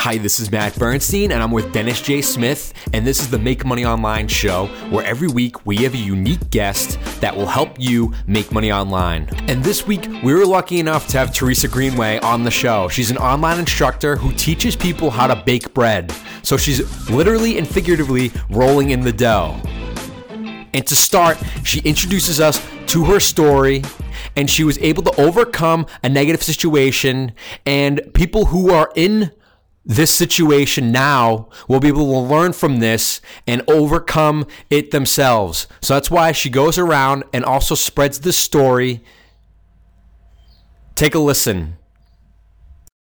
Hi, this is Matt Bernstein, and I'm with Dennis J. Smith, and this is the Make Money Online show, where every week we have a unique guest that will help you make money online. And this week, we were lucky enough to have Teresa Greenway on the show. She's an online instructor who teaches people how to bake bread. So she's literally and figuratively rolling in the dough. And to start, she introduces us to her story and she was able to overcome a negative situation and people who are in this situation now will be able to learn from this and overcome it themselves. So that's why she goes around and also spreads the story. Take a listen.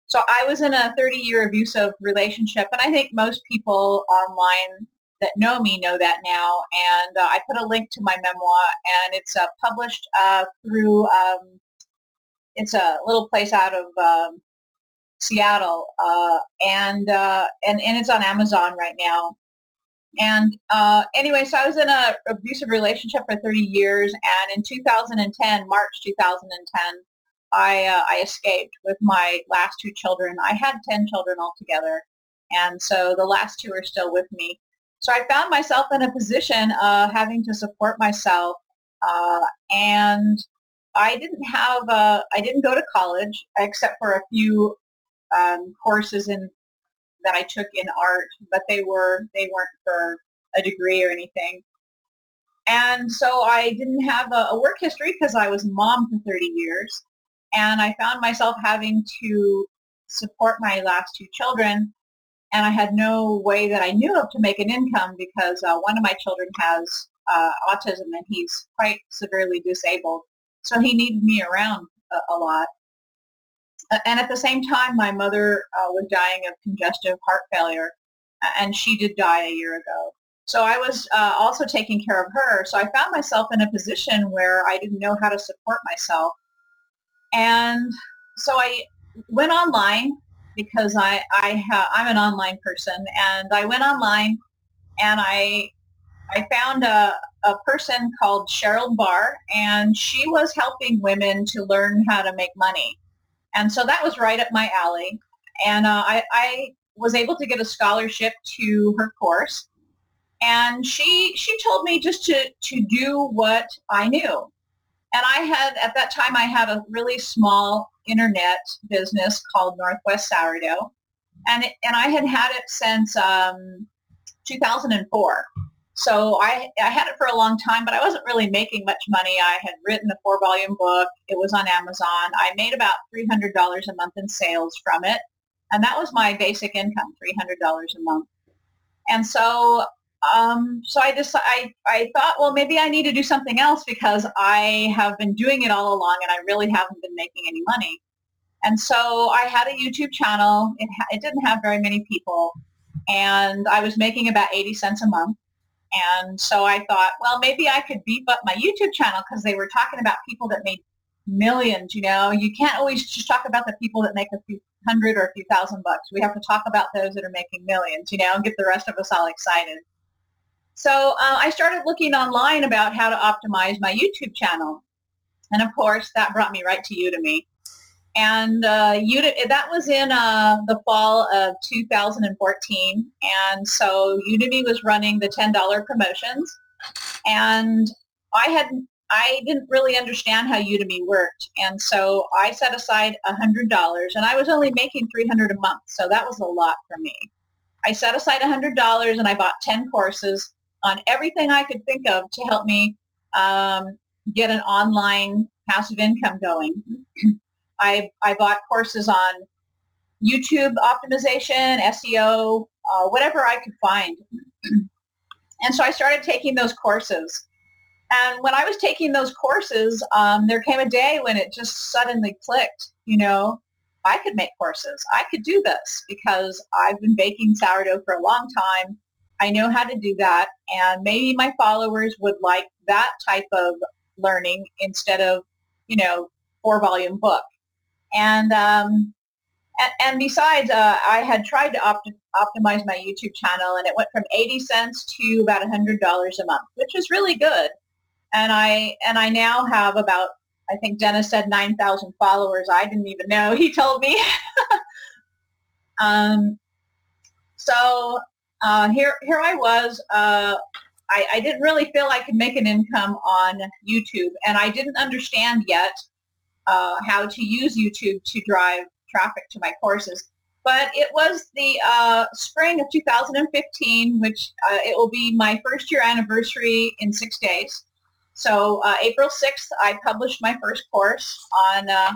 So I was in a 30 year abusive relationship, and I think most people online that know me know that now. And uh, I put a link to my memoir, and it's uh, published uh, through. Um, it's a little place out of um, Seattle, uh, and uh, and and it's on Amazon right now. And uh, anyway, so I was in a abusive relationship for 30 years, and in 2010, March 2010, I uh, I escaped with my last two children. I had 10 children altogether, and so the last two are still with me. So I found myself in a position of having to support myself, uh, and I didn't have a, I didn't go to college except for a few um, courses in that I took in art, but they were they weren't for a degree or anything. And so I didn't have a, a work history because I was mom for 30 years, and I found myself having to support my last two children, and I had no way that I knew of to make an income because uh, one of my children has uh, autism and he's quite severely disabled, so he needed me around a, a lot and at the same time, my mother uh, was dying of congestive heart failure, and she did die a year ago. So I was uh, also taking care of her. So I found myself in a position where I didn't know how to support myself. And so I went online because I, I ha- I'm an online person. And I went online and I, I found a, a person called Cheryl Barr, and she was helping women to learn how to make money. And so that was right up my alley. And uh, I, I was able to get a scholarship to her course. And she, she told me just to, to do what I knew. And I had, at that time, I had a really small internet business called Northwest Sourdough. And, it, and I had had it since um, 2004. So I, I had it for a long time, but I wasn't really making much money. I had written a four volume book. It was on Amazon. I made about $300 a month in sales from it. And that was my basic income, $300 a month. And so, um, so I just, I, I thought, well, maybe I need to do something else because I have been doing it all along and I really haven't been making any money. And so I had a YouTube channel. It, ha- it didn't have very many people. And I was making about 80 cents a month and so I thought, well, maybe I could beef up my YouTube channel because they were talking about people that made millions, you know. You can't always just talk about the people that make a few hundred or a few thousand bucks. We have to talk about those that are making millions, you know, and get the rest of us all excited. So uh, I started looking online about how to optimize my YouTube channel. And of course, that brought me right to Udemy and uh, Udemy, that was in uh, the fall of 2014. And so Udemy was running the $10 promotions. And I had I didn't really understand how Udemy worked. And so I set aside $100 and I was only making 300 a month. So that was a lot for me. I set aside $100 and I bought 10 courses on everything I could think of to help me um, get an online passive income going. I, I bought courses on YouTube optimization, SEO, uh, whatever I could find. and so I started taking those courses. And when I was taking those courses, um, there came a day when it just suddenly clicked, you know, I could make courses. I could do this because I've been baking sourdough for a long time. I know how to do that. And maybe my followers would like that type of learning instead of, you know, four volume book. And um, and, and, besides, uh, I had tried to opt- optimize my YouTube channel, and it went from 80 cents to about $100 a month, which was really good. And I and I now have about I think Dennis said 9,000 followers. I didn't even know. He told me. um, so uh, here here I was. Uh, I, I didn't really feel I could make an income on YouTube, and I didn't understand yet uh, how to use YouTube to drive traffic to my courses. But it was the uh, spring of 2015, which uh, it will be my first year anniversary in six days. So uh, April 6th, I published my first course on uh,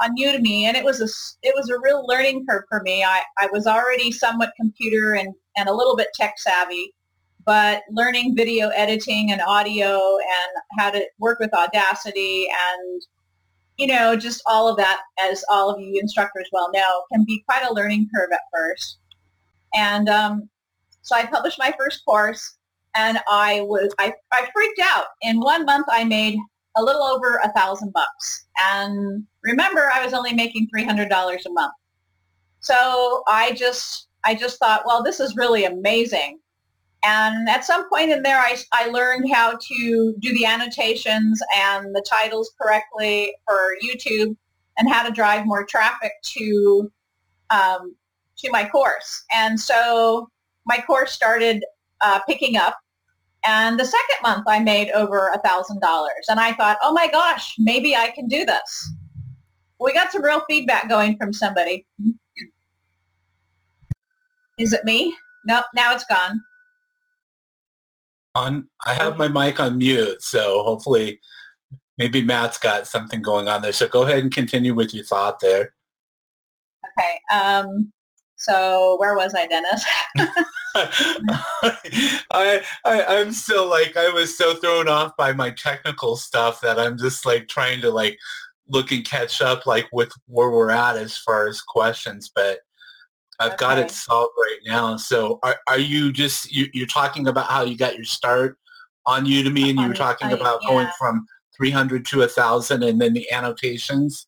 on Udemy, and it was a it was a real learning curve for me. I, I was already somewhat computer and, and a little bit tech savvy, but learning video editing and audio and how to work with Audacity and you know just all of that, as all of you instructors well know, can be quite a learning curve at first. And um, so I published my first course, and I was I, I freaked out. In one month, I made a little over a thousand bucks. And remember, I was only making $300 a month. So I just, I just thought, well, this is really amazing. And at some point in there, I, I learned how to do the annotations and the titles correctly for YouTube and how to drive more traffic to, um, to my course. And so my course started uh, picking up and the second month I made over a thousand dollars. And I thought, oh my gosh, maybe I can do this. We got some real feedback going from somebody. Is it me? Nope, now it's gone. On I have my mic on mute, so hopefully maybe Matt's got something going on there. So go ahead and continue with your thought there. Okay. Um, so where was I, Dennis? I, I I'm still like I was so thrown off by my technical stuff that I'm just like trying to like look and catch up like with where we're at as far as questions, but I've okay. got it solved right now. So are, are you just you, you're talking about how you got your start on Udemy and you were talking about yeah. going from 300 to a thousand and then the annotations?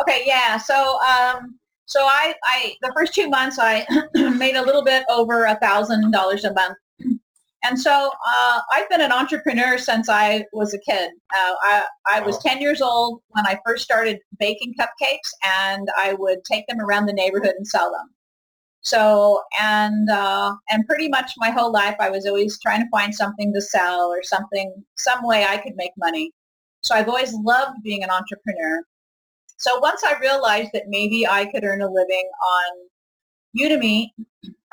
Okay, yeah. So um, so I, I the first two months I made a little bit over a thousand dollars a month. And so uh, I've been an entrepreneur since I was a kid. Uh, I, I was 10 years old when I first started baking cupcakes and I would take them around the neighborhood and sell them. So, and, uh, and pretty much my whole life I was always trying to find something to sell or something, some way I could make money. So I've always loved being an entrepreneur. So once I realized that maybe I could earn a living on Udemy,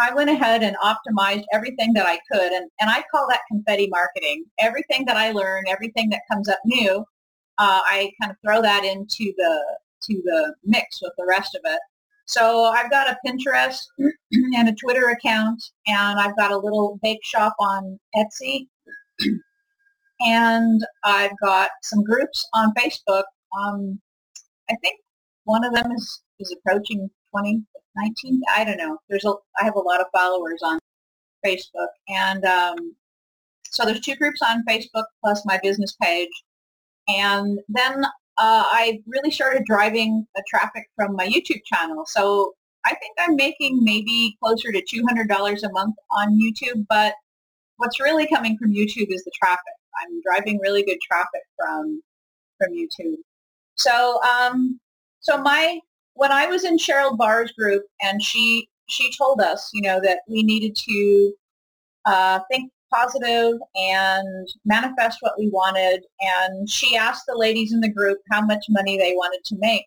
I went ahead and optimized everything that I could. And, and I call that confetti marketing. Everything that I learn, everything that comes up new, uh, I kind of throw that into the, to the mix with the rest of it. So I've got a Pinterest and a Twitter account, and I've got a little bake shop on Etsy. and I've got some groups on Facebook. Um, I think one of them is, is approaching 2019. I don't know. There's a, I have a lot of followers on Facebook. And um, so there's two groups on Facebook plus my business page. And then uh, I really started driving traffic from my YouTube channel. So I think I'm making maybe closer to $200 a month on YouTube, but what's really coming from YouTube is the traffic. I'm driving really good traffic from from YouTube. So, um, so my when I was in Cheryl Barr's group, and she she told us, you know, that we needed to uh, think positive and manifest what we wanted. And she asked the ladies in the group how much money they wanted to make.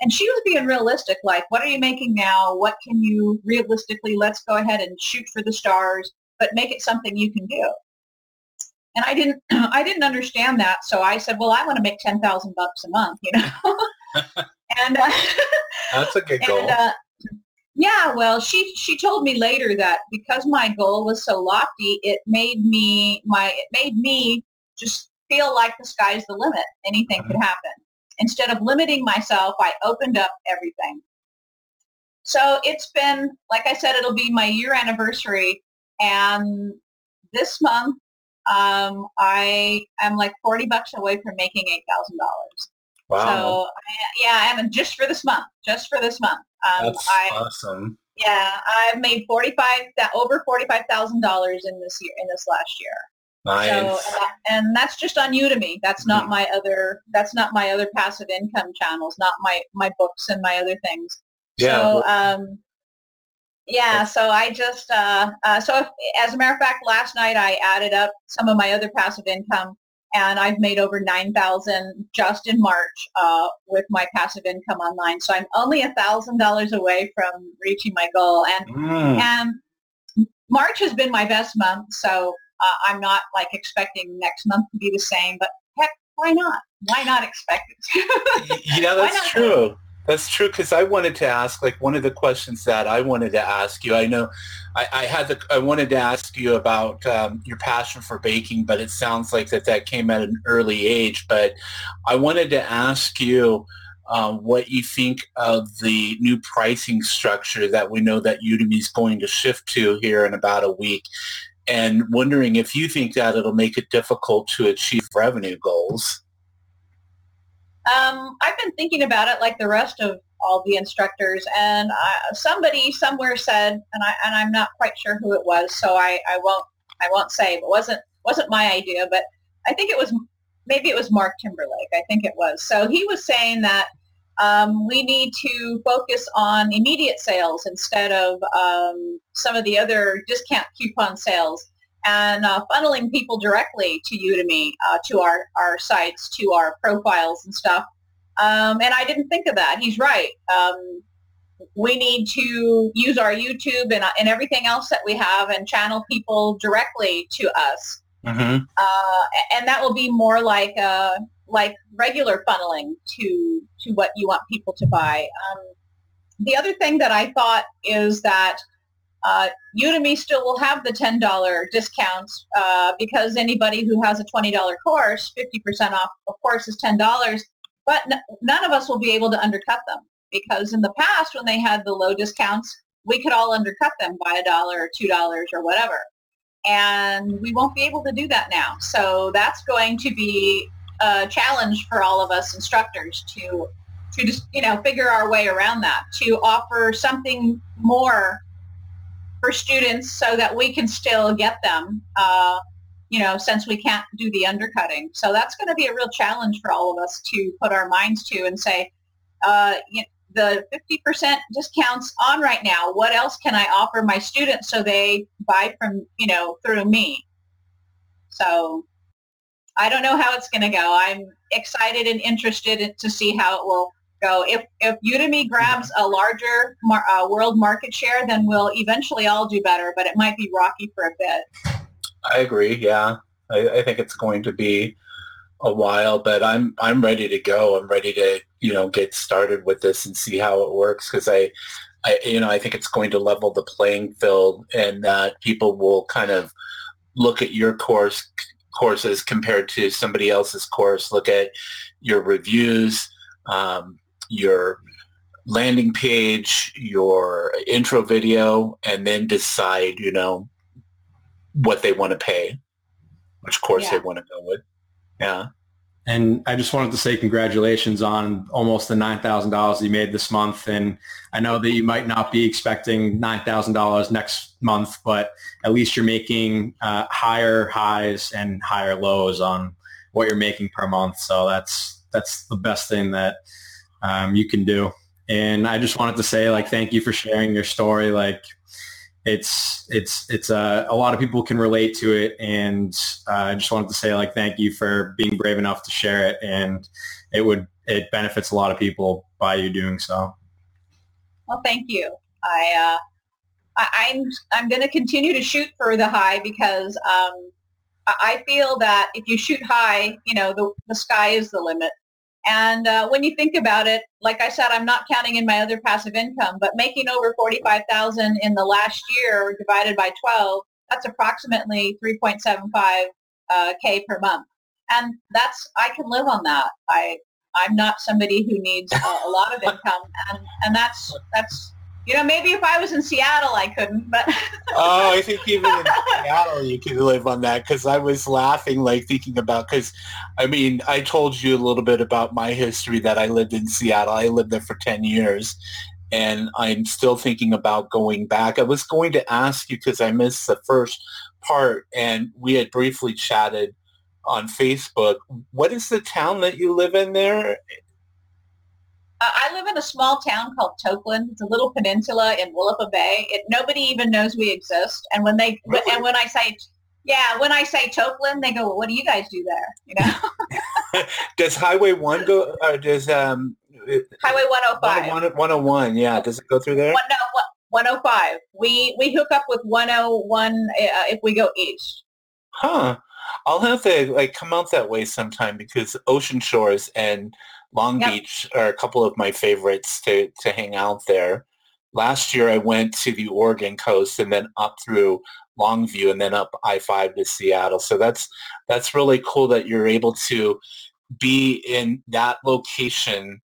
And she was being realistic, like, what are you making now? What can you realistically, let's go ahead and shoot for the stars, but make it something you can do. And I didn't, I didn't understand that. So I said, well, I want to make 10,000 bucks a month, you know? and uh, that's a good goal. And, uh, yeah, well, she she told me later that because my goal was so lofty, it made me my it made me just feel like the sky's the limit. Anything mm-hmm. could happen. Instead of limiting myself, I opened up everything. So it's been, like I said, it'll be my year anniversary, and this month um, I am like 40 bucks away from making $8,000. Wow. So yeah, I am just for this month, just for this month. Um, That's I, awesome. Yeah, I've made 45, that over $45,000 in this year, in this last year. Nice. So, and, and that's just on Udemy. That's not mm-hmm. my other, that's not my other passive income channels, not my, my books and my other things. Yeah. So, um, Yeah, so I just, uh, uh, so if, as a matter of fact, last night I added up some of my other passive income and I've made over 9,000 just in March uh, with my passive income online. So I'm only $1,000 away from reaching my goal. And, mm. and March has been my best month, so uh, I'm not like expecting next month to be the same, but heck, why not? Why not expect it? yeah, that's true. That's true because I wanted to ask, like one of the questions that I wanted to ask you. I know I, I had the, I wanted to ask you about um, your passion for baking, but it sounds like that that came at an early age. But I wanted to ask you um, what you think of the new pricing structure that we know that Udemy is going to shift to here in about a week, and wondering if you think that it'll make it difficult to achieve revenue goals. Um, I've been thinking about it like the rest of all the instructors, and uh, somebody somewhere said, and I and I'm not quite sure who it was, so I, I won't I won't say, but wasn't wasn't my idea, but I think it was maybe it was Mark Timberlake. I think it was. So he was saying that um, we need to focus on immediate sales instead of um, some of the other discount coupon sales and uh, funneling people directly to Udemy, uh, to our, our sites, to our profiles and stuff. Um, and I didn't think of that. He's right. Um, we need to use our YouTube and, uh, and everything else that we have and channel people directly to us. Mm-hmm. Uh, and that will be more like uh, like regular funneling to to what you want people to buy. Um, the other thing that I thought is that uh, Udemy still will have the $10 discounts uh, because anybody who has a $20 course, 50% off, of course, is $10. But n- none of us will be able to undercut them because in the past when they had the low discounts, we could all undercut them by a dollar or $2 or whatever. And we won't be able to do that now. So that's going to be a challenge for all of us instructors to to just you know figure our way around that to offer something more for students so that we can still get them, uh, you know, since we can't do the undercutting. So that's going to be a real challenge for all of us to put our minds to and say, uh, you know, the 50% discounts on right now, what else can I offer my students so they buy from, you know, through me? So I don't know how it's going to go. I'm excited and interested to see how it will go. If if Udemy grabs a larger mar- uh, world market share, then we'll eventually all do better. But it might be rocky for a bit. I agree. Yeah, I, I think it's going to be a while, but I'm I'm ready to go. I'm ready to you know get started with this and see how it works because I. I, you know, I think it's going to level the playing field, and that people will kind of look at your course courses compared to somebody else's course. Look at your reviews, um, your landing page, your intro video, and then decide, you know, what they want to pay, which course yeah. they want to go with. Yeah. And I just wanted to say congratulations on almost the $9,000 you made this month. And I know that you might not be expecting $9,000 next month, but at least you're making uh, higher highs and higher lows on what you're making per month. So that's, that's the best thing that um, you can do. And I just wanted to say, like, thank you for sharing your story. Like, it's it's it's uh, a lot of people can relate to it, and uh, I just wanted to say, like, thank you for being brave enough to share it, and it would it benefits a lot of people by you doing so. Well, thank you. I uh, I, I'm I'm going to continue to shoot for the high because um, I feel that if you shoot high, you know, the, the sky is the limit. And uh, when you think about it, like I said, I'm not counting in my other passive income, but making over 45,000 in the last year divided by 12, that's approximately 3.75 uh, K per month. And that's, I can live on that. I, I'm not somebody who needs a, a lot of income. And, and that's, that's you know, maybe if I was in Seattle, I couldn't, but. oh, I think even in Seattle you could live on that because I was laughing, like thinking about, because I mean, I told you a little bit about my history that I lived in Seattle. I lived there for 10 years and I'm still thinking about going back. I was going to ask you because I missed the first part and we had briefly chatted on Facebook. What is the town that you live in there? Uh, I live in a small town called Tokeland. It's a little peninsula in Willapa Bay. It, nobody even knows we exist. And when they Really? and when I say yeah, when I say Tokeland, they go, "Well, what do you guys do there?" You know, Does Highway One go? Or does um Highway 105. 101, 101? Yeah, does it go through there? One, no, one- 105. We we hook up with 101 uh, if we go east. Huh. I'll have to like come out that way sometime because Ocean Shores and Long Yep. Beach are a couple of my favorites to to hang out there. Last year I went to the Oregon coast and then up through Longview and then up I-5 to Seattle. So that's that's really cool that you're able to be in that location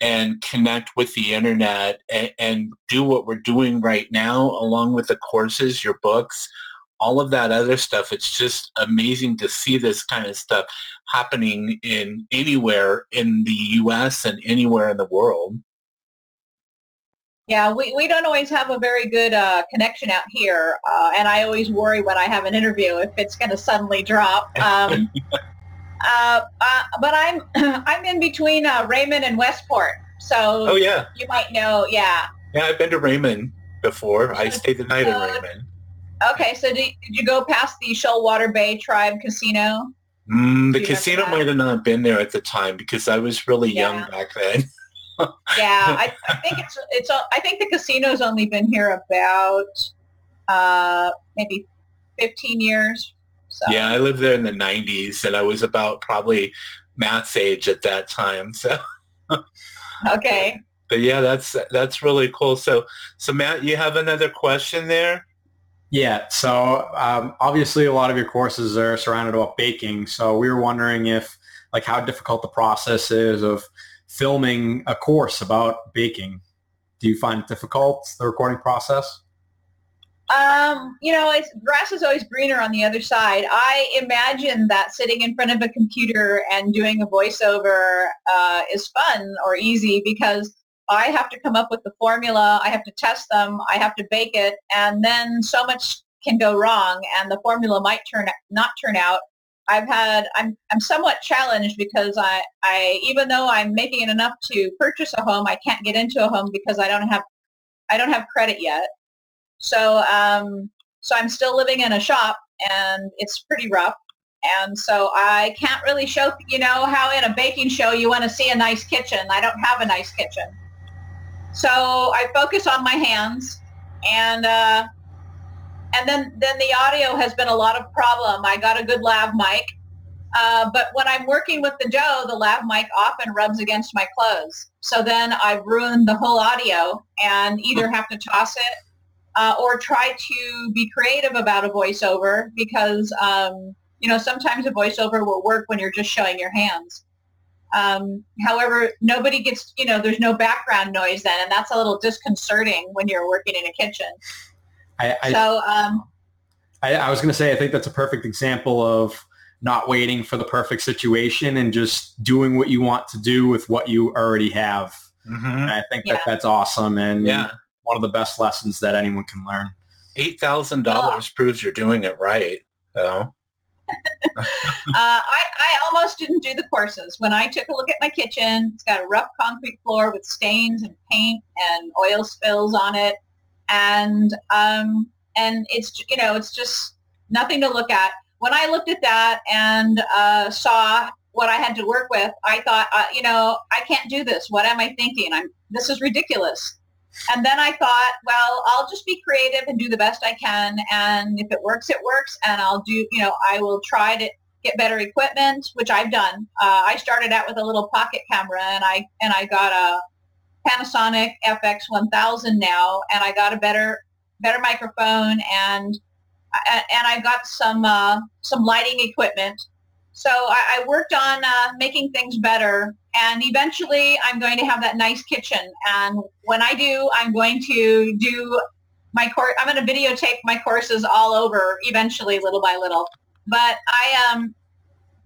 and connect with the internet and, and do what we're doing right now along with the courses, your books, all of that other stuff. It's just amazing to see this kind of stuff happening in anywhere in the U.S. and anywhere in the world. Yeah, we, we don't always have a very good uh, connection out here, uh, and I always worry when I have an interview if it's going to suddenly drop. Um, uh, uh, but I'm I'm in between uh, Raymond and Westport, so Oh yeah, you might know. Yeah. yeah. I've been to Raymond before. I stayed the night in Raymond. Okay, so did, did you go past the Shoalwater Bay Tribe Casino? Mm, the casino might have not been there at the time because I was really young back then. Yeah, I, I think it's it's. I think the casino's only been here about uh, maybe 15 years. So. Yeah, I lived there in the 90s and I was about probably Matt's age at that time. So, Okay. but yeah, that's that's really cool. So, so Matt, you have another question there? Yeah, so um, obviously a lot of your courses are surrounded about baking. So we were wondering if, like, how difficult the process is of filming a course about baking. Do you find it difficult, the recording process? Um, you know, it's grass is always greener on the other side. I imagine that sitting in front of a computer and doing a voiceover uh, is fun or easy because I have to come up with the formula, I have to test them, I have to bake it, and then so much can go wrong, and the formula might turn not turn out. I've had I'm I'm somewhat challenged because I I even though I'm making it enough to purchase a home, I can't get into a home because I don't have I don't have credit yet. So um, so I'm still living in a shop and it's pretty rough. And so I can't really show, you know, how in a baking show you want to see a nice kitchen. I don't have a nice kitchen. So I focus on my hands and uh, and then, then the audio has been a lot of problem. I got a good lav mic. Uh, but when I'm working with the Joe, the lav mic often rubs against my clothes. So then I've ruined the whole audio and either have to toss it uh, or try to be creative about a voiceover because um, you know sometimes a voiceover will work when you're just showing your hands. Um, however, nobody gets you know there's no background noise then, and that's a little disconcerting when you're working in a kitchen. I, I, so um, I, I was going to say, I think that's a perfect example of not waiting for the perfect situation and just doing what you want to do with what you already have. Mm-hmm. I think Yeah. that that's awesome and Yeah. one of the best lessons that anyone can learn. $8,000 proves you're doing it right. So, uh, I, I almost didn't do the courses. When I took a look at my kitchen, it's got a rough concrete floor with stains and paint and oil spills on it, and um, and it's you know it's just nothing to look at. When I looked at that and uh, saw what I had to work with, I thought, uh, you know, I can't do this. What am I thinking? I'm this is ridiculous. And then I thought, well, I'll just be creative and do the best I can. And if it works, it works. And I'll do, you know, I will try to get better equipment, which I've done. Uh, I started out with a little pocket camera and I, and I got a Panasonic FX1000 now and I got a better, better microphone and, and I got some, uh, some lighting equipment. So I, I worked on uh, making things better and eventually I'm going to have that nice kitchen. And when I do, I'm going to do my course. I'm going to videotape my courses all over eventually, little by little. But I um,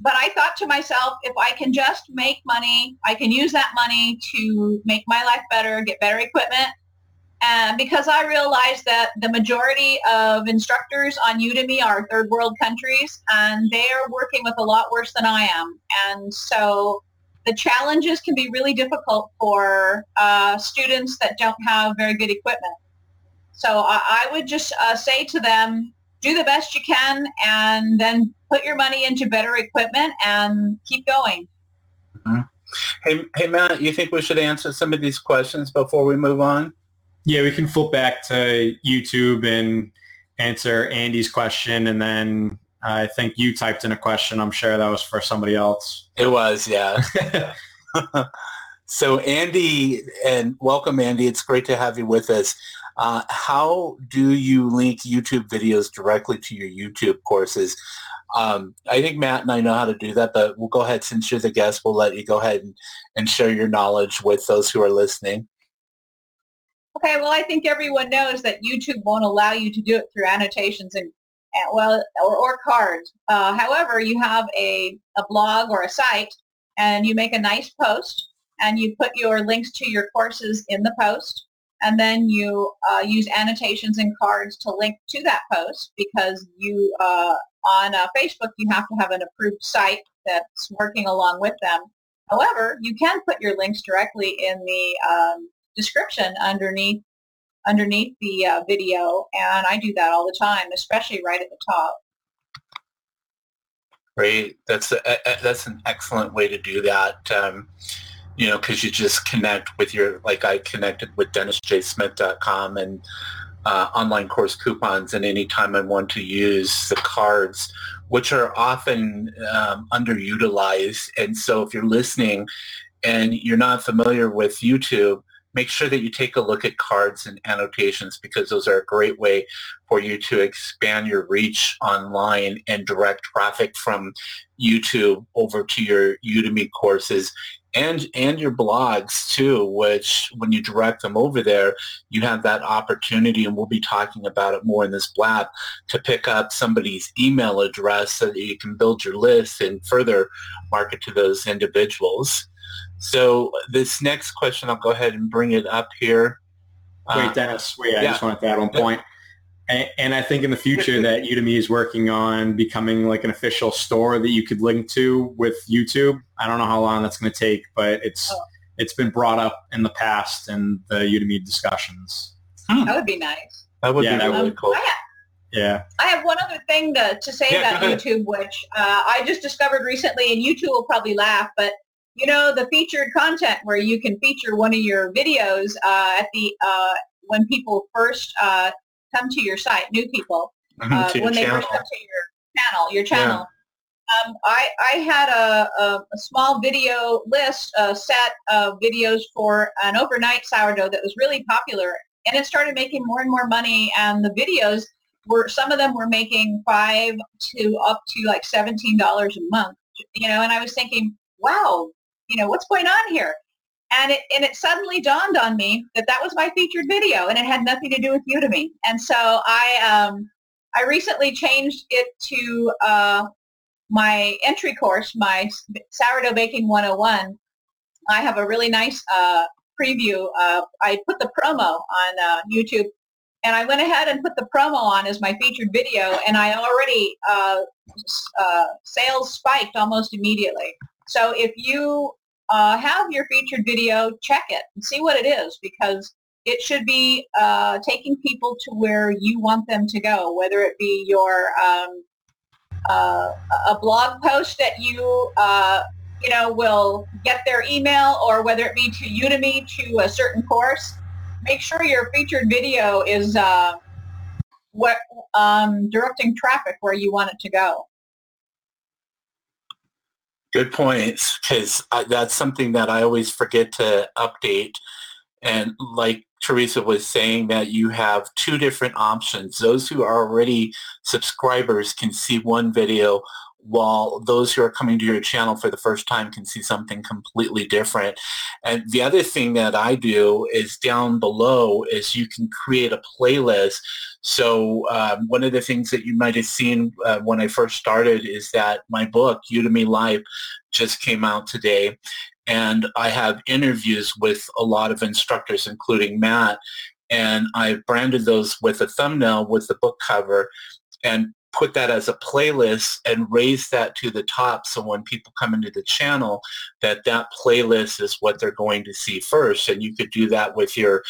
but I thought to myself, if I can just make money, I can use that money to make my life better, get better equipment. And because I realized that the majority of instructors on Udemy are third world countries and they are working with a lot worse than I am. And so the challenges can be really difficult for uh, students that don't have very good equipment. So I, I would just uh, say to them, do the best you can and then put your money into better equipment and keep going. Mm-hmm. Hey, hey, Matt, you think we should answer some of these questions before we move on? Yeah, we can flip back to YouTube and answer Andy's question, and then I think you typed in a question. I'm sure that was for somebody else. It was, yeah. so Andy, and welcome, Andy. It's great to have you with us. Uh, how do you link YouTube videos directly to your YouTube courses? Um, I think Matt and I know how to do that, but we'll go ahead, since you're the guest, we'll let you go ahead and, and share your knowledge with those who are listening. Okay, well, I think everyone knows that YouTube won't allow you to do it through annotations and, well, or, or cards. Uh, however, you have a, a blog or a site and you make a nice post and you put your links to your courses in the post and then you uh, use annotations and cards to link to that post because you uh, on uh, Facebook you have to have an approved site that's working along with them. However, you can put your links directly in the um, description underneath underneath the uh, video, and I do that all the time, especially right at the top. Great, that's a, a, that's an excellent way to do that. Um, you know, because you just connect with your, like I connected with DennisJSmith.com and uh, online course coupons and anytime I want to use the cards, which are often um, underutilized. And so if you're listening and you're not familiar with YouTube, make sure that you take a look at cards and annotations because those are a great way for you to expand your reach online and direct traffic from YouTube over to your Udemy courses and and your blogs too which when you direct them over there you have that opportunity and we'll be talking about it more in this blab to pick up somebody's email address so that you can build your list and further market to those individuals so this next question i'll go ahead and bring it up here wait uh, dennis wait i yeah. just wanted to add one point. point and, I think in the future that Udemy is working on becoming like an official store that you could link to with YouTube. I don't know how long that's going to take, but it's oh. it's been brought up in the past in the Udemy discussions. Hmm. That would be nice. That would yeah, be really um, cool. I have, yeah. I have one other thing to, to say yeah, about YouTube, which uh, I just discovered recently, and YouTube will probably laugh, but you know the featured content where you can feature one of your videos uh, at the uh, when people first uh, come to your site, new people, uh, when they channel. first come to your channel, your channel. Yeah. Um, I, I had a, a, a small video list, a set of videos for an overnight sourdough that was really popular, and it started making more and more money. And the videos were some of them were making five to up to like seventeen dollars a month. You know, and I was thinking, wow, you know, what's going on here? and it and it suddenly dawned on me that that was my featured video and it had nothing to do with Udemy. And so I um, I recently changed it to uh, my entry course, my sourdough baking 101. I have a really nice uh, preview. Uh, I put the promo on uh, YouTube and I went ahead and put the promo on as my featured video and I already uh, uh, sales spiked almost immediately. So if you uh, have your featured video, check it and see what it is because it should be uh, taking people to where you want them to go, whether it be your um, uh, a blog post that you uh, you know will get their email, or whether it be to Udemy to a certain course. Make sure your featured video is uh, what um, directing traffic where you want it to go. Good points, because that's something that I always forget to update. And like Teresa was saying, that you have two different options. Those who are already subscribers can see one video while those who are coming to your channel for the first time can see something completely different. And the other thing that I do is down below is you can create a playlist. So um, one of the things that you might have seen uh, when I first started is that my book, Udemy Life, just came out today. And I have interviews with a lot of instructors, including Matt. And I branded those with a thumbnail with the book cover and put that as a playlist and raise that to the top so when people come into the channel that that playlist is what they're going to see first and you could do that with your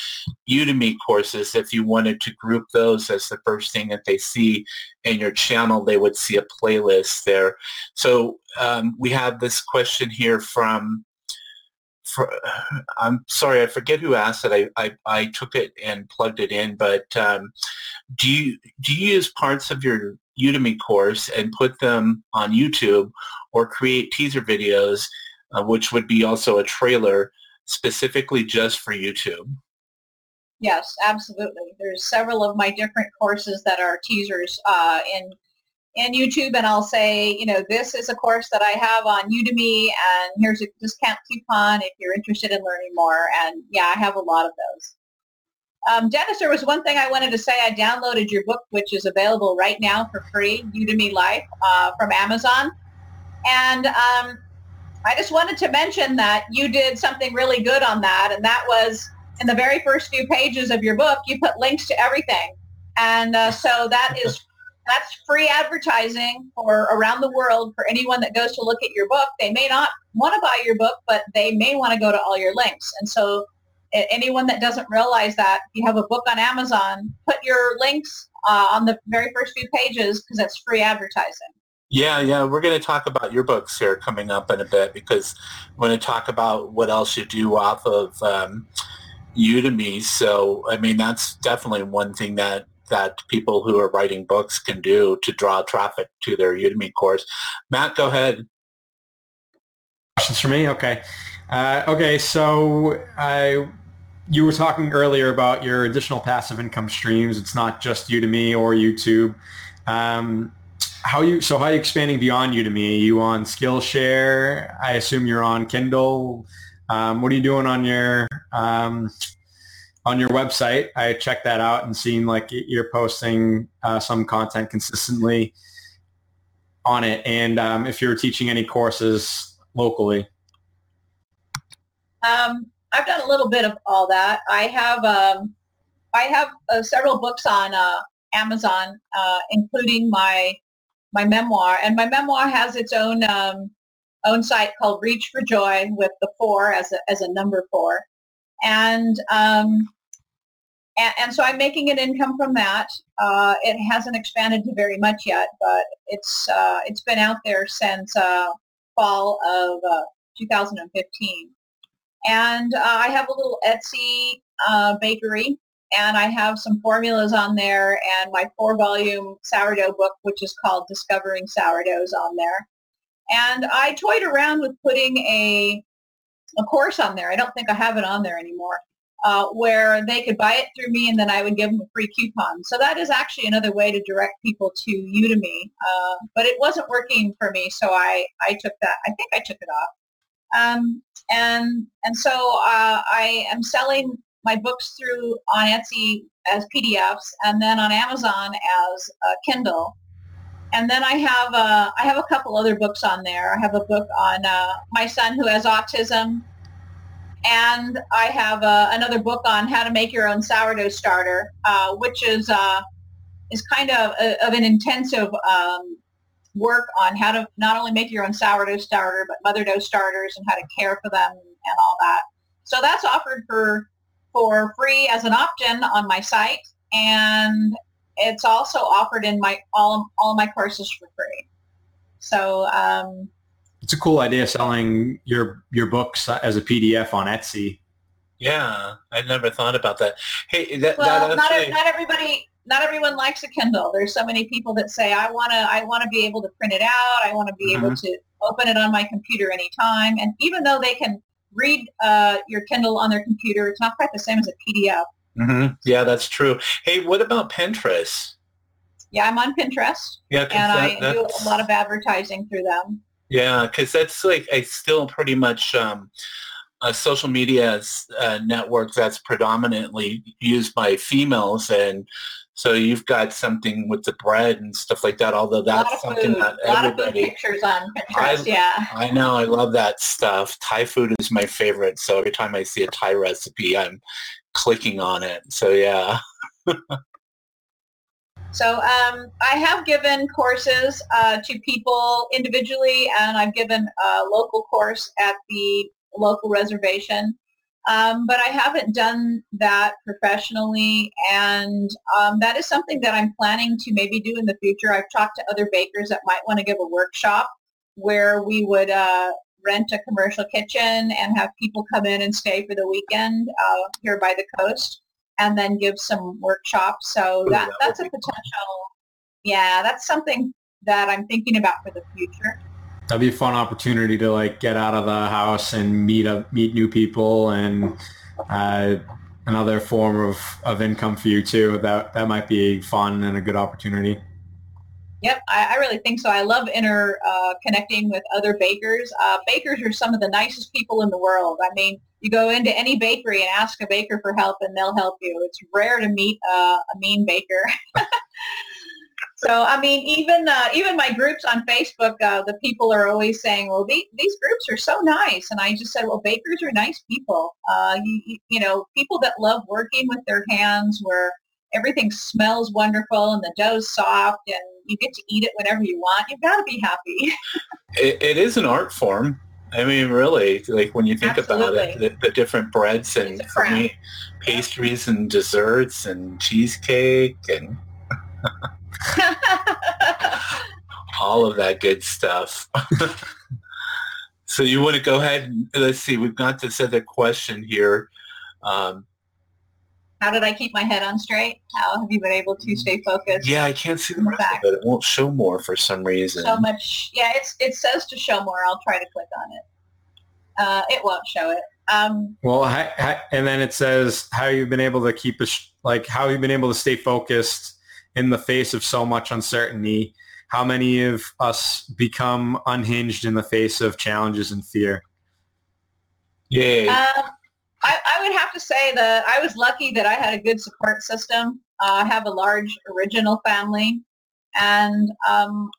udemy courses if you wanted to group those as the first thing that they see in your channel they would see a playlist there so um, we have this question here from for, I'm sorry, I forget who asked it. I, I, I took it and plugged it in, but um, do you do you use parts of your Udemy course and put them on YouTube or create teaser videos, uh, which would be also a trailer specifically just for YouTube? Yes, absolutely. There's several of my different courses that are teasers uh, in in YouTube, and I'll say, you know, this is a course that I have on Udemy, and here's a discount coupon if you're interested in learning more. And yeah, I have a lot of those. Um, Dennis, there was one thing I wanted to say. I downloaded your book, which is available right now for free, Udemy Life, uh, from Amazon. And um, I just wanted to mention that you did something really good on that, and that was in the very first few pages of your book, you put links to everything. And uh, so that is that's free advertising for around the world for anyone that goes to look at your book. They may not want to buy your book, but they may want to go to all your links. And so anyone that doesn't realize that if you have a book on Amazon, put your links uh, on the very first few pages because that's free advertising. Yeah, yeah, we're going to talk about your books here coming up in a bit because we're going to talk about what else you do off of um, Udemy. So, I mean, that's definitely one thing that that people who are writing books can do to draw traffic to their Udemy course. Matt, go ahead. Questions for me? Okay. Uh, okay, so I, you were talking earlier about your additional passive income streams. It's not just Udemy or YouTube. Um, how you so how are you expanding beyond Udemy? Are you on Skillshare? I assume you're on Kindle. Um, what are you doing on your um, on your website? I checked that out and seen like you're posting uh, some content consistently on it. And um, if you're teaching any courses locally. Um, I've done a little bit of all that. I have um, I have uh, several books on uh, Amazon, uh, including my my memoir, and my memoir has its own um, own site called Reach for Joy with the four as a as a number four, and um, and, and, so I'm making an income from that. Uh, it hasn't expanded to very much yet, but it's uh, it's been out there since uh, fall of uh, 2015. And uh, I have a little Etsy uh, bakery, and I have some formulas on there, and my four-volume sourdough book, which is called Discovering Sourdoughs, on there. And I toyed around with putting a a course on there. I don't think I have it on there anymore uh, where they could buy it through me and then I would give them a free coupon. So that is actually another way to direct people to Udemy. Uh, but it wasn't working for me, so I, I took that. I think I took it off. Um, and and so uh, I am selling my books through on Etsy as PDFs and then on Amazon as Kindle. And then I have uh, I have a couple other books on there. I have a book on uh, my son who has autism and I have uh, another book on how to make your own sourdough starter, uh, which is uh, is kind of a, of an intensive um, work on how to not only make your own sourdough starter, but mother dough starters and how to care for them and all that. So that's offered for for free as an opt-in on my site, and it's also offered in my all all my courses for free. So um, it's a cool idea selling your your books as a PDF on Etsy. Yeah, I never thought about that. Hey, that, well, that actually... not, not everybody, not everyone likes a Kindle. There's so many people that say, I want to, I want to be able to print it out. I want to be mm-hmm. able to open it on my computer anytime. And even though they can read uh, your Kindle on their computer, it's not quite the same as a PDF. Mm-hmm. Yeah, that's true. Hey, what about Pinterest? Yeah, I'm on Pinterest. Yeah, and that, I do a lot of advertising through them. Yeah, because that's like I still pretty much um, a social media uh, network that's predominantly used by females, and so you've got something with the bread and stuff like that. Although that's something food. that a lot everybody pictures on Pinterest. I, yeah, I know. I love that stuff. Thai food is my favorite. So every time I see a Thai recipe, I'm clicking on it. So yeah. So um, I have given courses uh, to people individually, and I've given a local course at the local reservation. Um, but I haven't done that professionally, and um, that is something that I'm planning to maybe do in the future. I've talked to other bakers that might want to give a workshop where we would uh, rent a commercial kitchen and have people come in and stay for the weekend uh, here by the coast and then give some workshops. So that, that that's a potential. Cool. Yeah, that's something that I'm thinking about for the future. That'd be a fun opportunity to like get out of the house and meet up, meet new people, and uh, another form of, of income for you too. That that might be fun and a good opportunity. Yep, I, I really think so. I love inter uh, connecting with other bakers. Uh, bakers are some of the nicest people in the world. I mean, you go into any bakery and ask a baker for help, and they'll help you. It's rare to meet uh, a mean baker. so, I mean, even uh, even my groups on Facebook, uh, the people are always saying, "Well, these, these groups are so nice," and I just said, "Well, bakers are nice people. Uh, you, you know, people that love working with their hands, where everything smells wonderful and the dough's soft and you get to eat it whenever you want. You've got to be happy. it, it is an art form. I mean, really, like when you think Absolutely. about it, the, the, different breads and pastries and desserts and cheesecake and all of that good stuff. so you want to go ahead and let's see, we've got this other question here. Um, how did I keep my head on straight? How have you been able to stay focused? Yeah, I can't see the rest back? of it. It won't show more for some reason. So much. Yeah, it's it says to show more. I'll try to click on it. Uh, it won't show it. Um, well, and then it says how you've been able to keep a like how you've been able to stay focused in the face of so much uncertainty. How many of us become unhinged in the face of challenges and fear? Yeah. Um, I, I, would have to say that I was lucky that I had a good support system. Uh, I have a large original family, and um,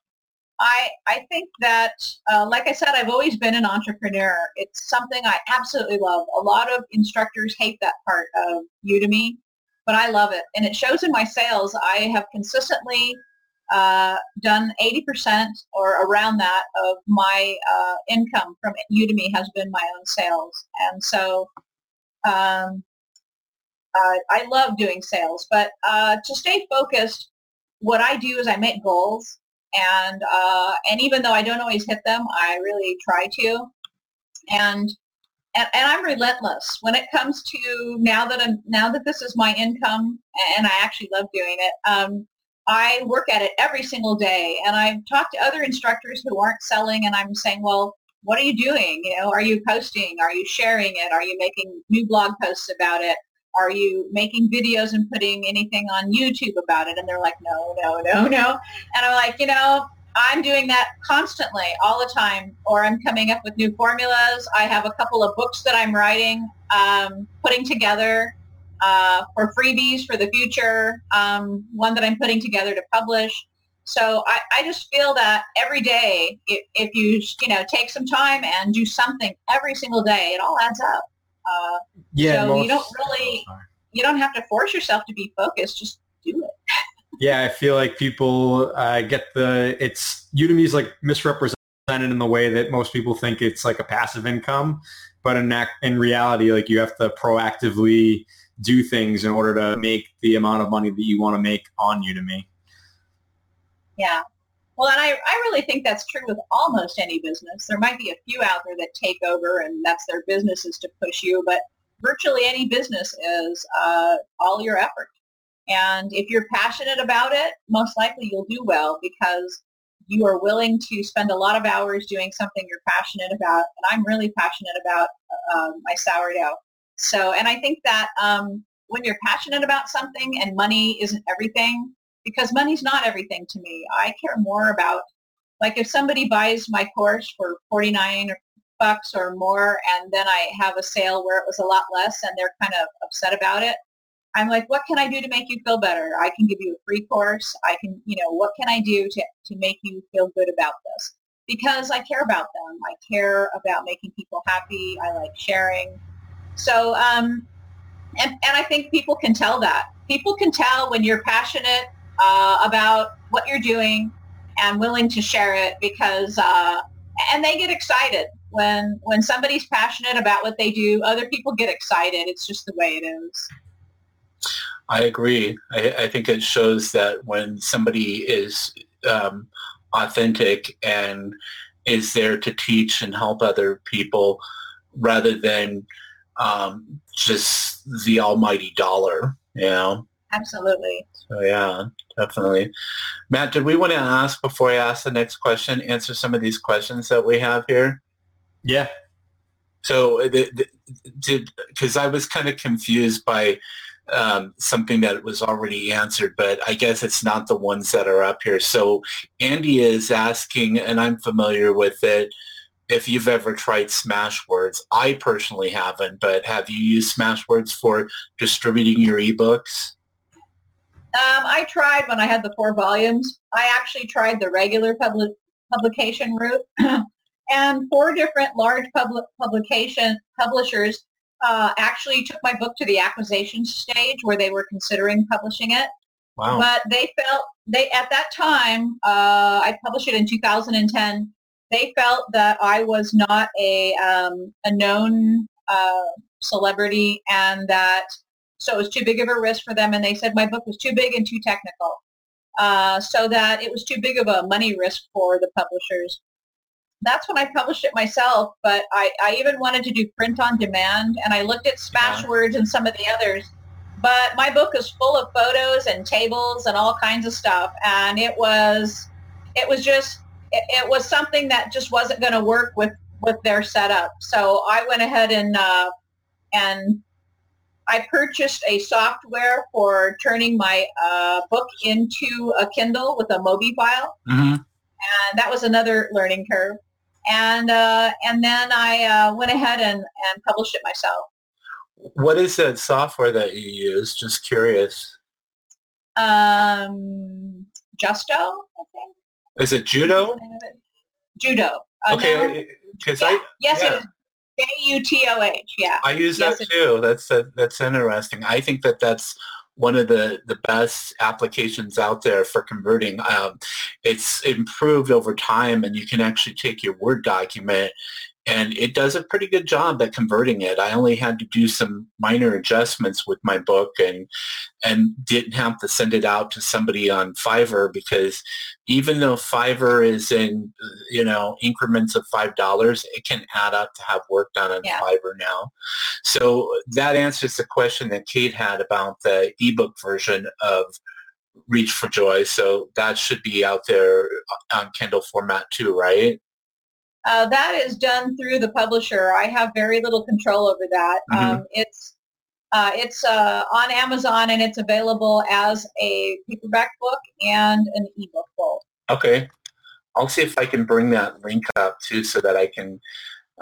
I I think that, uh, like I said, I've always been an entrepreneur. It's something I absolutely love. A lot of instructors hate that part of Udemy, but I love it, and it shows in my sales. I have consistently uh, done 80% or around that of my uh, income from Udemy has been my own sales. And so um, uh, I love doing sales, but uh, to stay focused, what I do is I make goals, and uh, and even though I don't always hit them, I really try to, and and, and I'm relentless when it comes to now that I'm now that this is my income, and I actually love doing it. Um, I work at it every single day, and I've talked to other instructors who aren't selling, and I'm saying, well, what are you doing? You know, are you posting? Are you sharing it? Are you making new blog posts about it? Are you making videos and putting anything on YouTube about it? And they're like, no, no, no, no. And I'm like, you know, I'm doing that constantly, all the time, or I'm coming up with new formulas. I have a couple of books that I'm writing, um, putting together uh, for freebies for the future, um, one that I'm putting together to publish. So I, I just feel that every day, if, if, you you know take some time and do something every single day, it all adds up. Uh, yeah. So most, you don't really you don't have to force yourself to be focused. Just. Yeah, I feel like people uh, get the it's Udemy is like misrepresented in the way that most people think it's like a passive income, but in in reality, like you have to proactively do things in order to make the amount of money that you want to make on Udemy. Yeah. Well, and I, I really think that's true with almost any business. There might be a few out there that take over and that's their business is to push you, but virtually any business is uh, all your effort. And if you're passionate about it, most likely you'll do well because you are willing to spend a lot of hours doing something you're passionate about. And I'm really passionate about um, my sourdough. So, and I think that um, when you're passionate about something and money isn't everything, because money's not everything to me. I care more about like if somebody buys my course for 49 bucks or more and then I have a sale where it was a lot less and they're kind of upset about it. I'm like, what can I do to make you feel better? I can give you a free course. I can, you know, what can I do to, to make you feel good about this? Because I care about them. I care about making people happy. I like sharing. So, um, and, and I think people can tell that. People can tell when you're passionate uh, about what you're doing and willing to share it because uh, and they get excited when when somebody's passionate about what they do other people get excited it's just the way it is i agree. I, I think it shows that when somebody is um, authentic and is there to teach and help other people rather than um, just the almighty dollar you know? Absolutely. So yeah definitely. Matt did we want to ask before i ask the next question answer some of these questions that we have here? Yeah. So because i was kind of confused by um, something that was already answered, but I guess it's not the ones that are up here. So Andy is asking, and I'm familiar with it, if you've ever tried Smashwords. I personally haven't, but have you used Smashwords for distributing your ebooks? Um, I tried when I had the four volumes. I actually tried the regular public publication route, and four different large public publication publishers uh, actually took my book to the acquisition stage where they were considering publishing it. Wow. But they felt they at that time uh, I published it in 2010. They felt that I was not a um, a known uh, celebrity and that so it was too big of a risk for them. And they said my book was too big and too technical, uh, so that it was too big of a money risk for the publishers that's when I published it myself. But I, I even wanted to do print on demand, and I looked at Smashwords and some of the others. But my book is full of photos and tables and all kinds of stuff, and it was it was just it, it was something that just wasn't going to work with with their setup. So I went ahead and uh, and I purchased a software for turning my uh, book into a Kindle with a Mobi file. Mm-hmm. And that was another learning curve and uh, and then I uh, went ahead and, and published it myself. What is that software that you use? Just curious. Um, Justo, I think. Is it Jutoh? Jutoh. Uh, okay, because yeah. I yes, yeah. J U T O H. Yeah. I use yes, that too. That's a, that's interesting. I think that that's one of the, the best applications out there for converting. Um, it's improved over time and you can actually take your Word document and it does a pretty good job at converting it. I only had to do some minor adjustments with my book and and didn't have to send it out to somebody on Fiverr because even though Fiverr is in you know increments of five dollars, it can add up to have work done on yeah. Fiverr now. So that answers the question that Kate had about the ebook version of Reach for Joy. So that should be out there uh, on Kindle format too, right? Uh, that is done through the publisher. I have very little control over that. Mm-hmm. Um, it's uh, it's uh, on Amazon and it's available as a paperback book and an ebook book. Okay, I'll see if I can bring that link up too, so that I can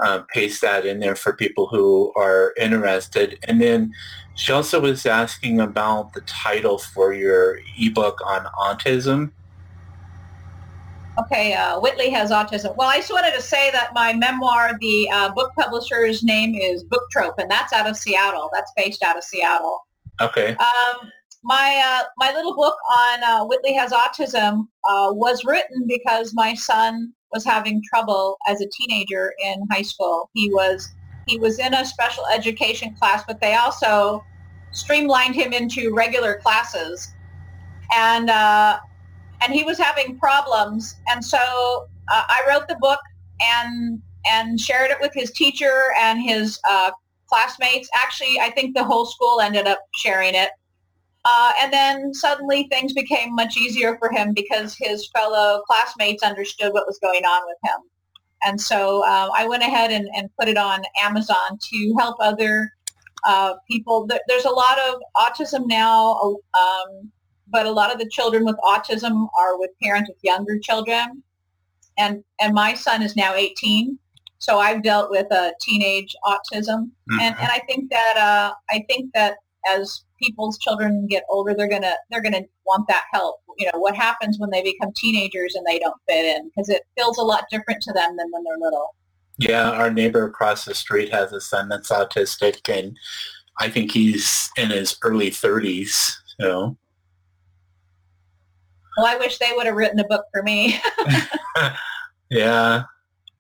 uh, paste that in there for people who are interested. And then she also was asking about the title for your ebook on autism okay, uh, Whitley has autism. Well, I just wanted to say that my memoir, the uh, book publisher's name is Booktrope, and that's out of Seattle. That's based out of Seattle. Okay. Um, my uh, my little book on uh, Whitley has autism uh, was written because my son was having trouble as a teenager in high school. He was he was in a special education class, but they also streamlined him into regular classes. And uh, and he was having problems. And so uh, I wrote the book and and shared it with his teacher and his uh, classmates. Actually, I think the whole school ended up sharing it. Uh, and then suddenly things became much easier for him because his fellow classmates understood what was going on with him. And so um, I went ahead and, and, put it on Amazon to help other uh, people. There's a lot of autism now. Um, but a lot of the children with autism are with parents with younger children. And, and my son is now 18. So I've dealt with uh, teenage autism. Mm-hmm. And, and I think that, uh, I think that as people's children get older, they're going to, they're going to want that help. You know, what happens when they become teenagers and they don't fit in because it feels a lot different to them than when they're little. Yeah, our neighbor across the street has a son that's autistic, and I think he's in his early 30s. You know, Well, I wish they would have written a book for me. yeah,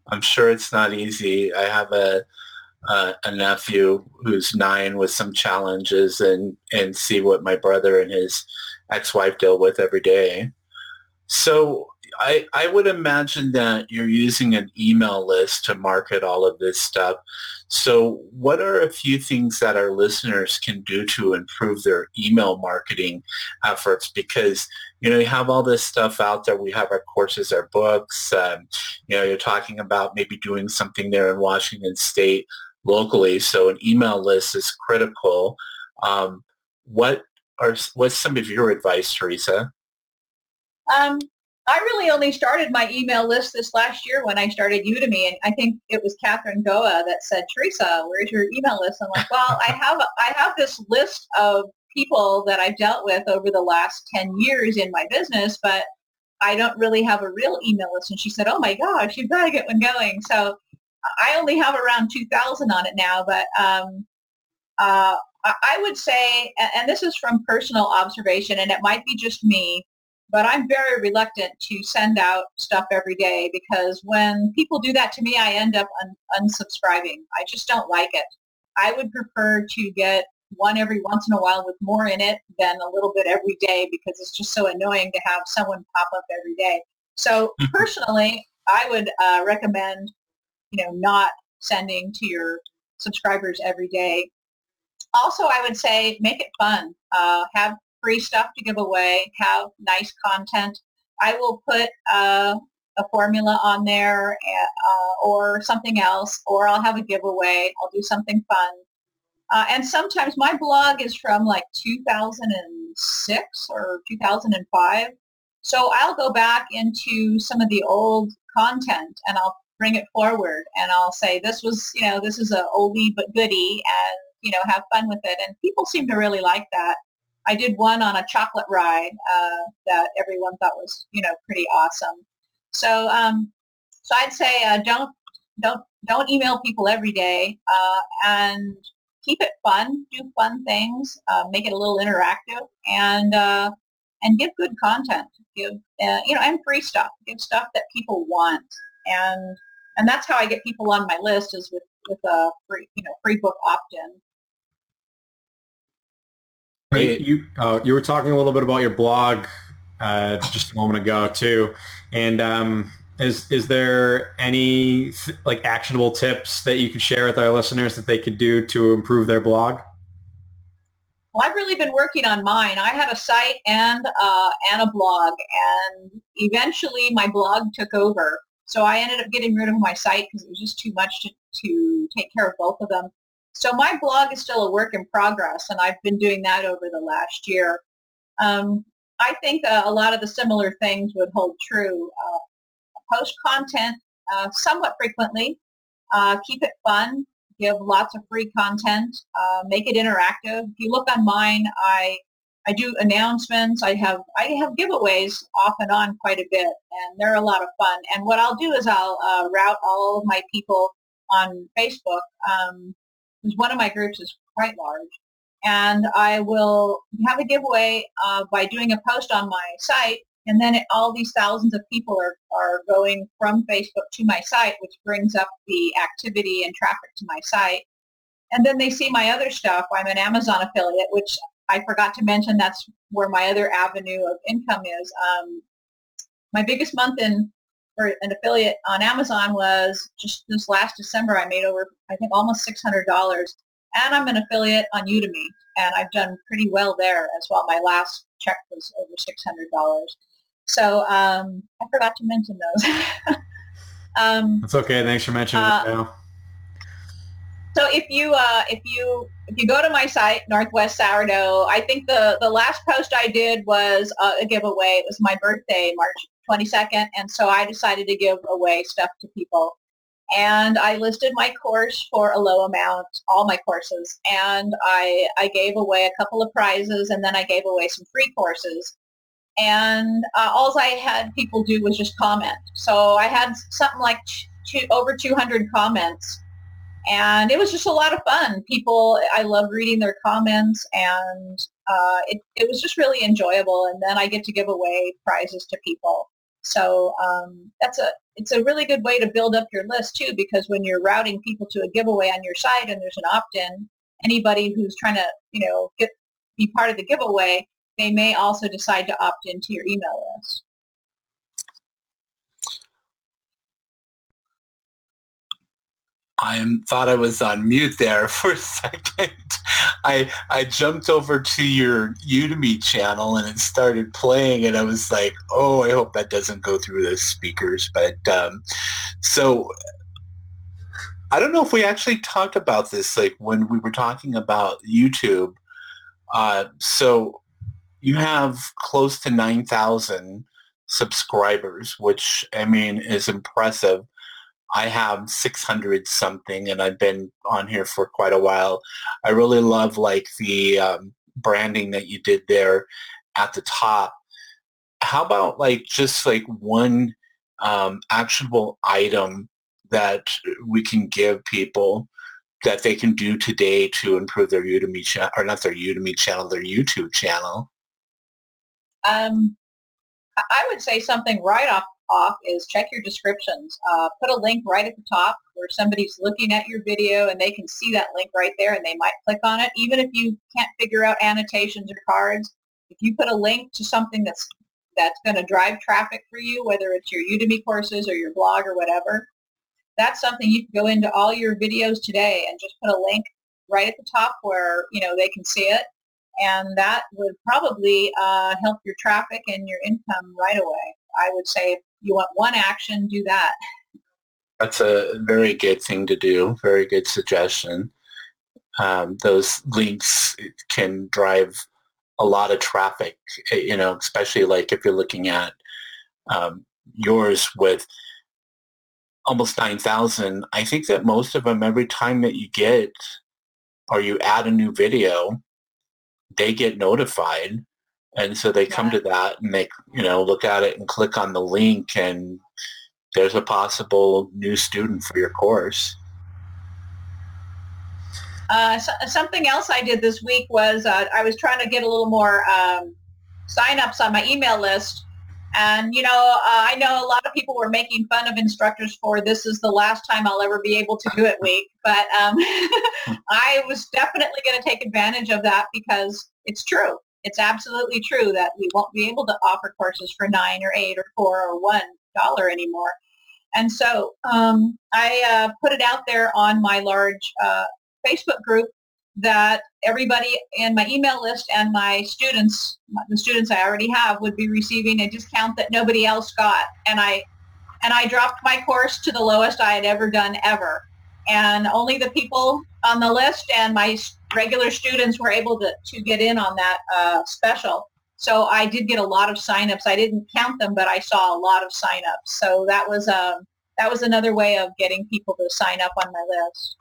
I'm sure it's not easy. I have a a nephew who's nine with some challenges and and see what my brother and his ex-wife deal with every day. So I, I would imagine that you're using an email list to market all of this stuff. So what are a few things that our listeners can do to improve their email marketing efforts? Because, you know, you have all this stuff out there. We have our courses, our books. Um, you know, you're talking about maybe doing something there in Washington State locally. So an email list is critical. Um, what are what's some of your advice, Teresa? Um, I really only started my email list this last year when I started Udemy, and I think it was Catherine Goa that said, "Teresa, where's your email list?" I'm like, "Well, I have I have this list of people that I've dealt with over the last ten years in my business, but I don't really have a real email list." And she said, "Oh my gosh, you've got to get one going." So I only have around 2,000 on it now, but um, uh, I would say, and this is from personal observation, and it might be just me, but I'm very reluctant to send out stuff every day because when people do that to me, I end up un- unsubscribing. I just don't like it. I would prefer to get one every once in a while with more in it than a little bit every day because it's just so annoying to have someone pop up every day. So personally, I would uh, recommend, you know, not sending to your subscribers every day. Also, I would say make it fun. Uh, have free stuff to give away, have nice content. I will put uh, a formula on there uh, or something else, or I'll have a giveaway. I'll do something fun. Uh, and sometimes my blog is from like 2006 or 2005. So I'll go back into some of the old content and I'll bring it forward and I'll say this was, you know, this is a oldie but goodie and, you know, have fun with it. And people seem to really like that. I did one on a chocolate ride uh, that everyone thought was, you know, pretty awesome. So, um, so I'd say uh, don't don't don't email people every day, uh, and keep it fun. Do fun things. Uh, make it a little interactive, and uh, and give good content. Give uh, you know, and free stuff. Give stuff that people want, and and that's how I get people on my list is with with a free you know free book opt-in. Hey, you uh, you were talking a little bit about your blog uh, just a moment ago too, and um, is is there any like actionable tips that you could share with our listeners that they could do to improve their blog? Well, I've really been working on mine. I had a site and uh, and a blog, and eventually my blog took over. So I ended up getting rid of my site because it was just too much to, to take care of both of them. So my blog is still a work in progress, and I've been doing that over the last year. Um, I think uh, a lot of the similar things would hold true. Uh, post content uh, somewhat frequently. Uh, keep it fun. Give lots of free content. Uh, make it interactive. If you look on mine, I I do announcements. I have I have giveaways off and on quite a bit, and they're a lot of fun. And what I'll do is I'll uh, route all of my people on Facebook um, because one of my groups is quite large. And I will have a giveaway uh, by doing a post on my site. And then it, all these thousands of people are, are going from Facebook to my site, which brings up the activity and traffic to my site. And then they see my other stuff. I'm an Amazon affiliate, which I forgot to mention that's where my other avenue of income is. Um, my biggest month in for an affiliate on Amazon was just this last December. I made over, I think, almost six hundred dollars, and I'm an affiliate on Udemy, and I've done pretty well there as well. My last check was over six hundred dollars. So um, I forgot to mention those. um, That's okay. Thanks for mentioning uh, it now. So if you uh, if you if you go to my site Northwest Sourdough, I think the the last post I did was uh, a giveaway. It was my birthday, March 22nd. And so I decided to give away stuff to people. And I listed my course for a low amount, all my courses. And I, I gave away a couple of prizes and then I gave away some free courses. And uh, all I had people do was just comment. So I had something like two, over 200 comments. and it was just a lot of fun. People, I love reading their comments, and uh, it, it was just really enjoyable. And then I get to give away prizes to people. So um, that's a it's a really good way to build up your list too, because when you're routing people to a giveaway on your site and there's an opt-in, anybody who's trying to you know get be part of the giveaway, they may also decide to opt into your email list. I thought I was on mute there for a second. I I jumped over to your Udemy channel and it started playing, and I was like, "Oh, I hope that doesn't go through the speakers." But um, so I don't know if we actually talked about this, like when we were talking about YouTube. Uh, so you have close to nine thousand subscribers, which I mean is impressive. I have 600 something and I've been on here for quite a while. I really love like the um, branding that you did there at the top. How about like just like one um, actionable item that we can give people that they can do today to improve their Udemy channel, or not their Udemy channel, their YouTube channel? Um, I would say something right off off is check your descriptions. Uh, put a link right at the top where somebody's looking at your video and they can see that link right there and they might click on it. Even if you can't figure out annotations or cards, if you put a link to something that's that's going to drive traffic for you, whether it's your Udemy courses or your blog or whatever, that's something you can go into all your videos today and just put a link right at the top where you know they can see it and that would probably uh, help your traffic and your income right away. I would say you want one action, do that. That's a very good thing to do. Very good suggestion. Um, those links can drive a lot of traffic, you know, especially like if you're looking at um, yours with almost 9,000. I think that most of them, every time that you get or you add a new video, they get notified and so they come to that and they you know look at it and click on the link and there's a possible new student for your course uh, so, something else I did this week was uh, I was trying to get a little more um, signups on my email list. And, you know, uh, I know a lot of people were making fun of instructors for this is the last time I'll ever be able to do it week. But um, I was definitely going to take advantage of that because it's true it's absolutely true that we won't be able to offer courses for nine or eight or four or one dollar anymore. And so um, I uh, put it out there on my large uh, Facebook group that everybody in my email list and my students, the students I already have, would be receiving a discount that nobody else got. And I and I dropped my course to the lowest I had ever done ever. And only the people on the list and my regular students were able to, to get in on that uh, special. So I did get a lot of signups. I didn't count them, but I saw a lot of signups. So that was um, that was another way of getting people to sign up on my list.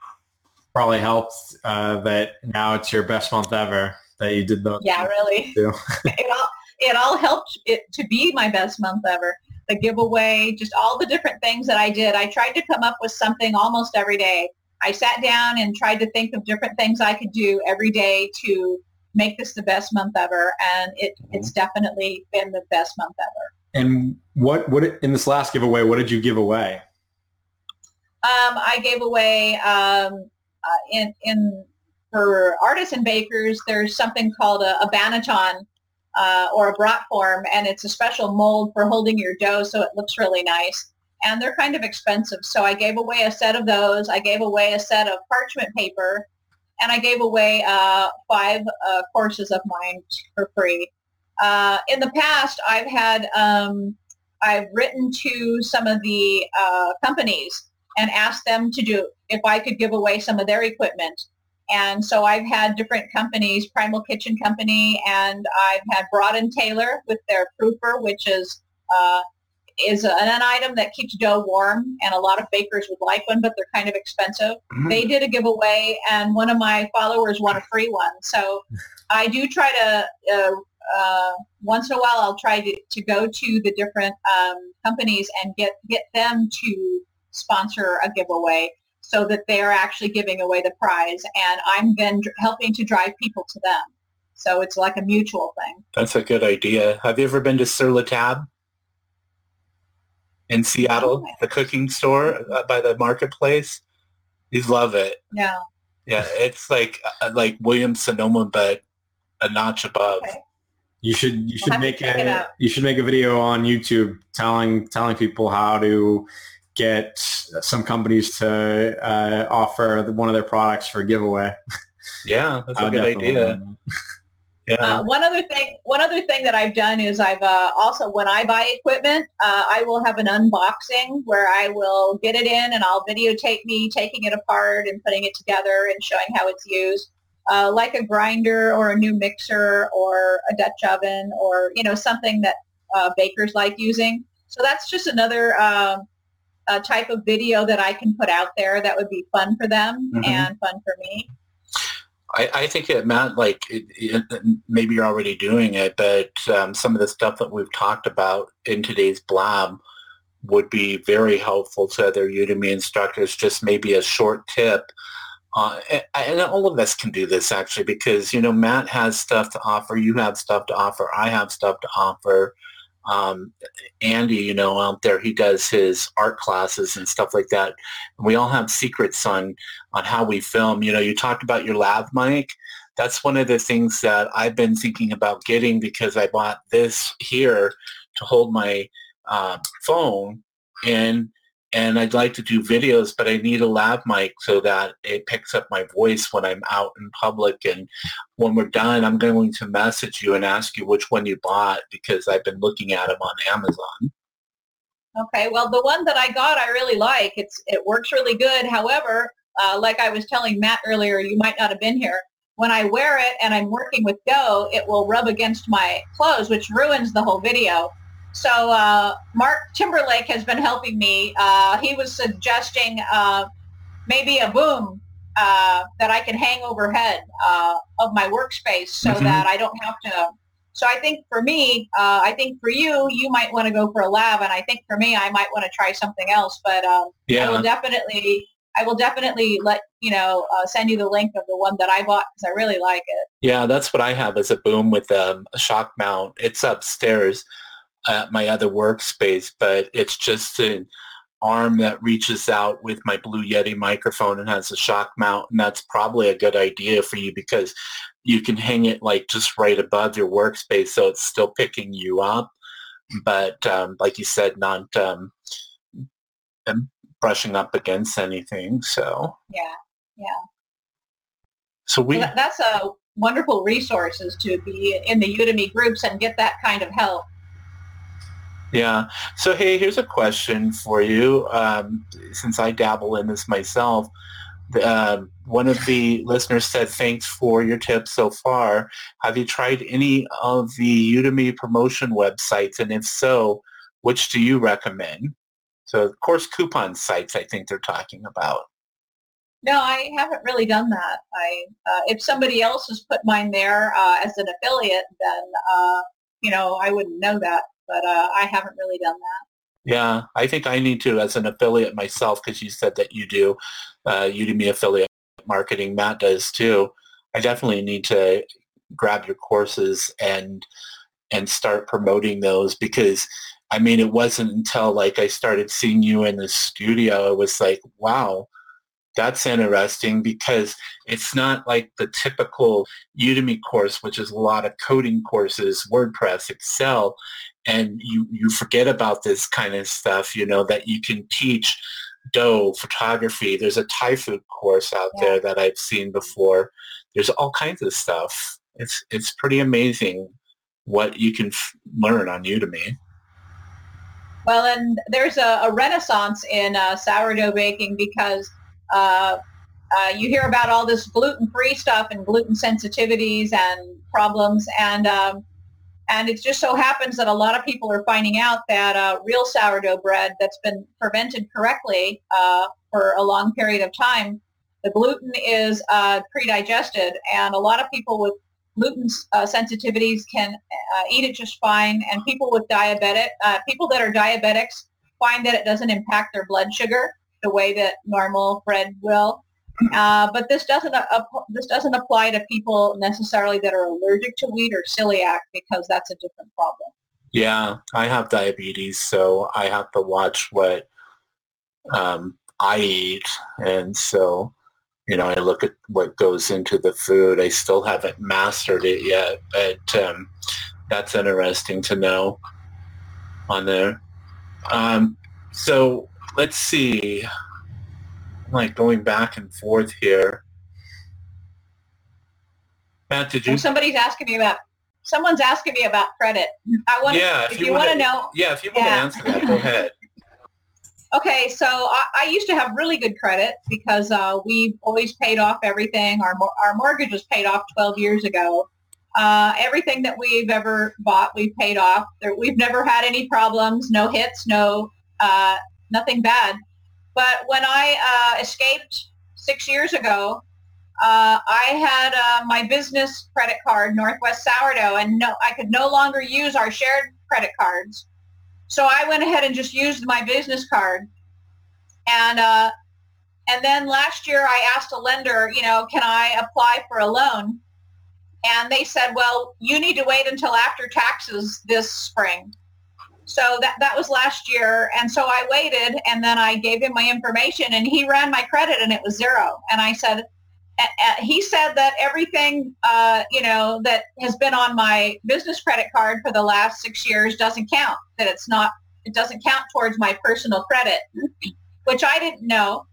Probably helped uh, that now it's your best month ever that you did those. Yeah, really. it all it all helped it to be my best month ever. The giveaway, just all the different things that I did. I tried to come up with something almost every day I sat down and tried to think of different things I could do every day to make this the best month ever. And it, mm-hmm. it's definitely been the best month ever. And what, what in this last giveaway, what did you give away? Um, I gave away um, uh, in, in for artists and bakers, there's something called a, a banneton uh, or a brotform, and it's a special mold for holding your dough so it looks really nice and they're kind of expensive. So I gave away a set of those. I gave away a set of parchment paper, and I gave away uh, five uh, courses of mine for free. Uh, in the past, I've had um, I've written to some of the uh, companies and asked them to do if I could give away some of their equipment. And so I've had different companies, Primal Kitchen Company, and I've had Brod and Taylor with their proofer, which is uh, is an, an item that keeps dough warm, and a lot of bakers would like one, but they're kind of expensive. Mm-hmm. They did a giveaway, and one of my followers won a free one. So I do try to, uh, uh, once in a while, I'll try to, to go to the different um, companies and get, get them to sponsor a giveaway. So that they're actually giving away the prize and I'm then helping to drive people to them. So it's like a mutual thing. That's a good idea. Have you ever been to Sur La Table in Seattle, oh, the cooking store uh, by the marketplace? You love it. Yeah. Yeah, it's like uh, like Williams Sonoma, but a notch above. Okay. You should you should we'll make a you should make a video on YouTube telling telling people how to get some companies to uh, offer one of their products for a giveaway. Yeah, that's a good idea. Yeah. Uh, one other thing, one other thing that I've done is I've uh, also when I buy equipment, uh, I will have an unboxing where I will get it in and I'll videotape me taking it apart and putting it together and showing how it's used, uh, like a grinder or a new mixer or a Dutch oven or you know something that uh, bakers like using. So that's just another um, type of video that I can put out there that would be fun for them mm-hmm. and fun for me. I, I think it meant like it, it, maybe you're already doing it, but um, some of the stuff that we've talked about in today's blab would be very helpful to other Udemy instructors. Just maybe a short tip. Uh, and, and all of us can do this actually because, you know, Matt has stuff to offer. You have stuff to offer. I have stuff to offer um, Andy, you know, out there, he does his art classes and stuff like that. And we all have secrets on on how we film. You know, you talked about your lav mic. That's one of the things that I've been thinking about getting because I bought this here to hold my uh, phone and and I'd like to do videos, but I need a lav mic so that it picks up my voice when I'm out in public. And when we're done, I'm going to message you and ask you which one you bought because I've been looking at them on Amazon. Okay, well, the one that I got, I really like. It's it works really good. However, uh, like I was telling Matt earlier, you might not have been here. When I wear it and I'm working with Go, it will rub against my clothes, which ruins the whole video. So uh, Mark Timberlake has been helping me. Uh, he was suggesting uh, maybe a boom uh, that I can hang overhead uh, of my workspace so mm-hmm. that I don't have to. So I think for me, uh, I think for you, you might want to go for a lav, and I think for me, I might want to try something else. But yeah. I will definitely, I will definitely let you know, send you the link of the one that I bought because I really like it. Yeah, that's what I have as a boom with um, a shock mount. It's upstairs at my other workspace, but it's just an arm that reaches out with my Blue Yeti microphone and has a shock mount. And that's probably a good idea for you because you can hang it like just right above your workspace so it's still picking you up. But um, like you said, not um, brushing up against anything. So yeah, yeah. So we well, that's a wonderful resources to be in the Udemy groups and get that kind of help. Yeah. So, hey, here's a question for you. Um, since I dabble in this myself, uh, one of the listeners said, thanks for your tips so far. Have you tried any of the Udemy promotion websites? And if so, which do you recommend? So, of course, coupon sites, I think they're talking about. No, I haven't really done that. I, uh, if somebody else has put mine there uh, as an affiliate, then, uh, you know, I wouldn't know that but uh, I haven't really done that. Yeah, I think I need to as an affiliate myself because you said that you do uh, Udemy affiliate marketing. Matt does too. I definitely need to grab your courses and and start promoting those because I mean it wasn't until like I started seeing you in the studio it was like wow that's interesting because it's not like the typical Udemy course, which is a lot of coding courses, WordPress, Excel, and you, you forget about this kind of stuff, you know, that you can teach dough, photography. There's a Thai food course out yeah. there that I've seen before. There's all kinds of stuff. It's, it's pretty amazing what you can f- learn on Udemy. Well, and there's a, a renaissance in uh, sourdough baking because uh, uh, you hear about all this gluten-free stuff and gluten sensitivities and problems, and um, and it just so happens that a lot of people are finding out that uh, real sourdough bread that's been fermented correctly uh, for a long period of time, the gluten is uh, pre-digested, and a lot of people with gluten uh, sensitivities can uh, eat it just fine, and people with diabetic, uh, people that are diabetics find that it doesn't impact their blood sugar. the way that normal bread will. Uh, but this doesn't uh, this doesn't apply to people necessarily that are allergic to wheat or celiac because that's a different problem. Yeah, I have diabetes, so I have to watch what um, I eat, and so you know, I look at what goes into the food. I still haven't mastered it yet, but um, that's interesting to know on there. Um, so let's see. I'm like going back and forth here. Matt, did you? Well, somebody's asking me about. Someone's asking me about credit. I want. Yeah, if, if you, you want to know. Yeah, if you want to answer that, go ahead. Okay, so I, I, used to have really good credit because uh, we always paid off everything. Our our mortgage was paid off 12 years ago. Uh, everything that we've ever bought, we've paid off. There, we've never had any problems, no hits, no uh, nothing bad. But when I uh, escaped six years ago, uh, I had uh, my business credit card, Northwest Sourdough, and no, I could no longer use our shared credit cards. So I went ahead and just used my business card. And uh, and then last year I asked a lender, you know, can I apply for a loan? And they said, well, you need to wait until after taxes this spring. So that, that was last year. And so I waited and then I gave him my information and he ran my credit and it was zero. And I said, he said that everything, uh, you know, that has been on my business credit card for the last six years doesn't count. That it's not, it doesn't count towards my personal credit, which I didn't know.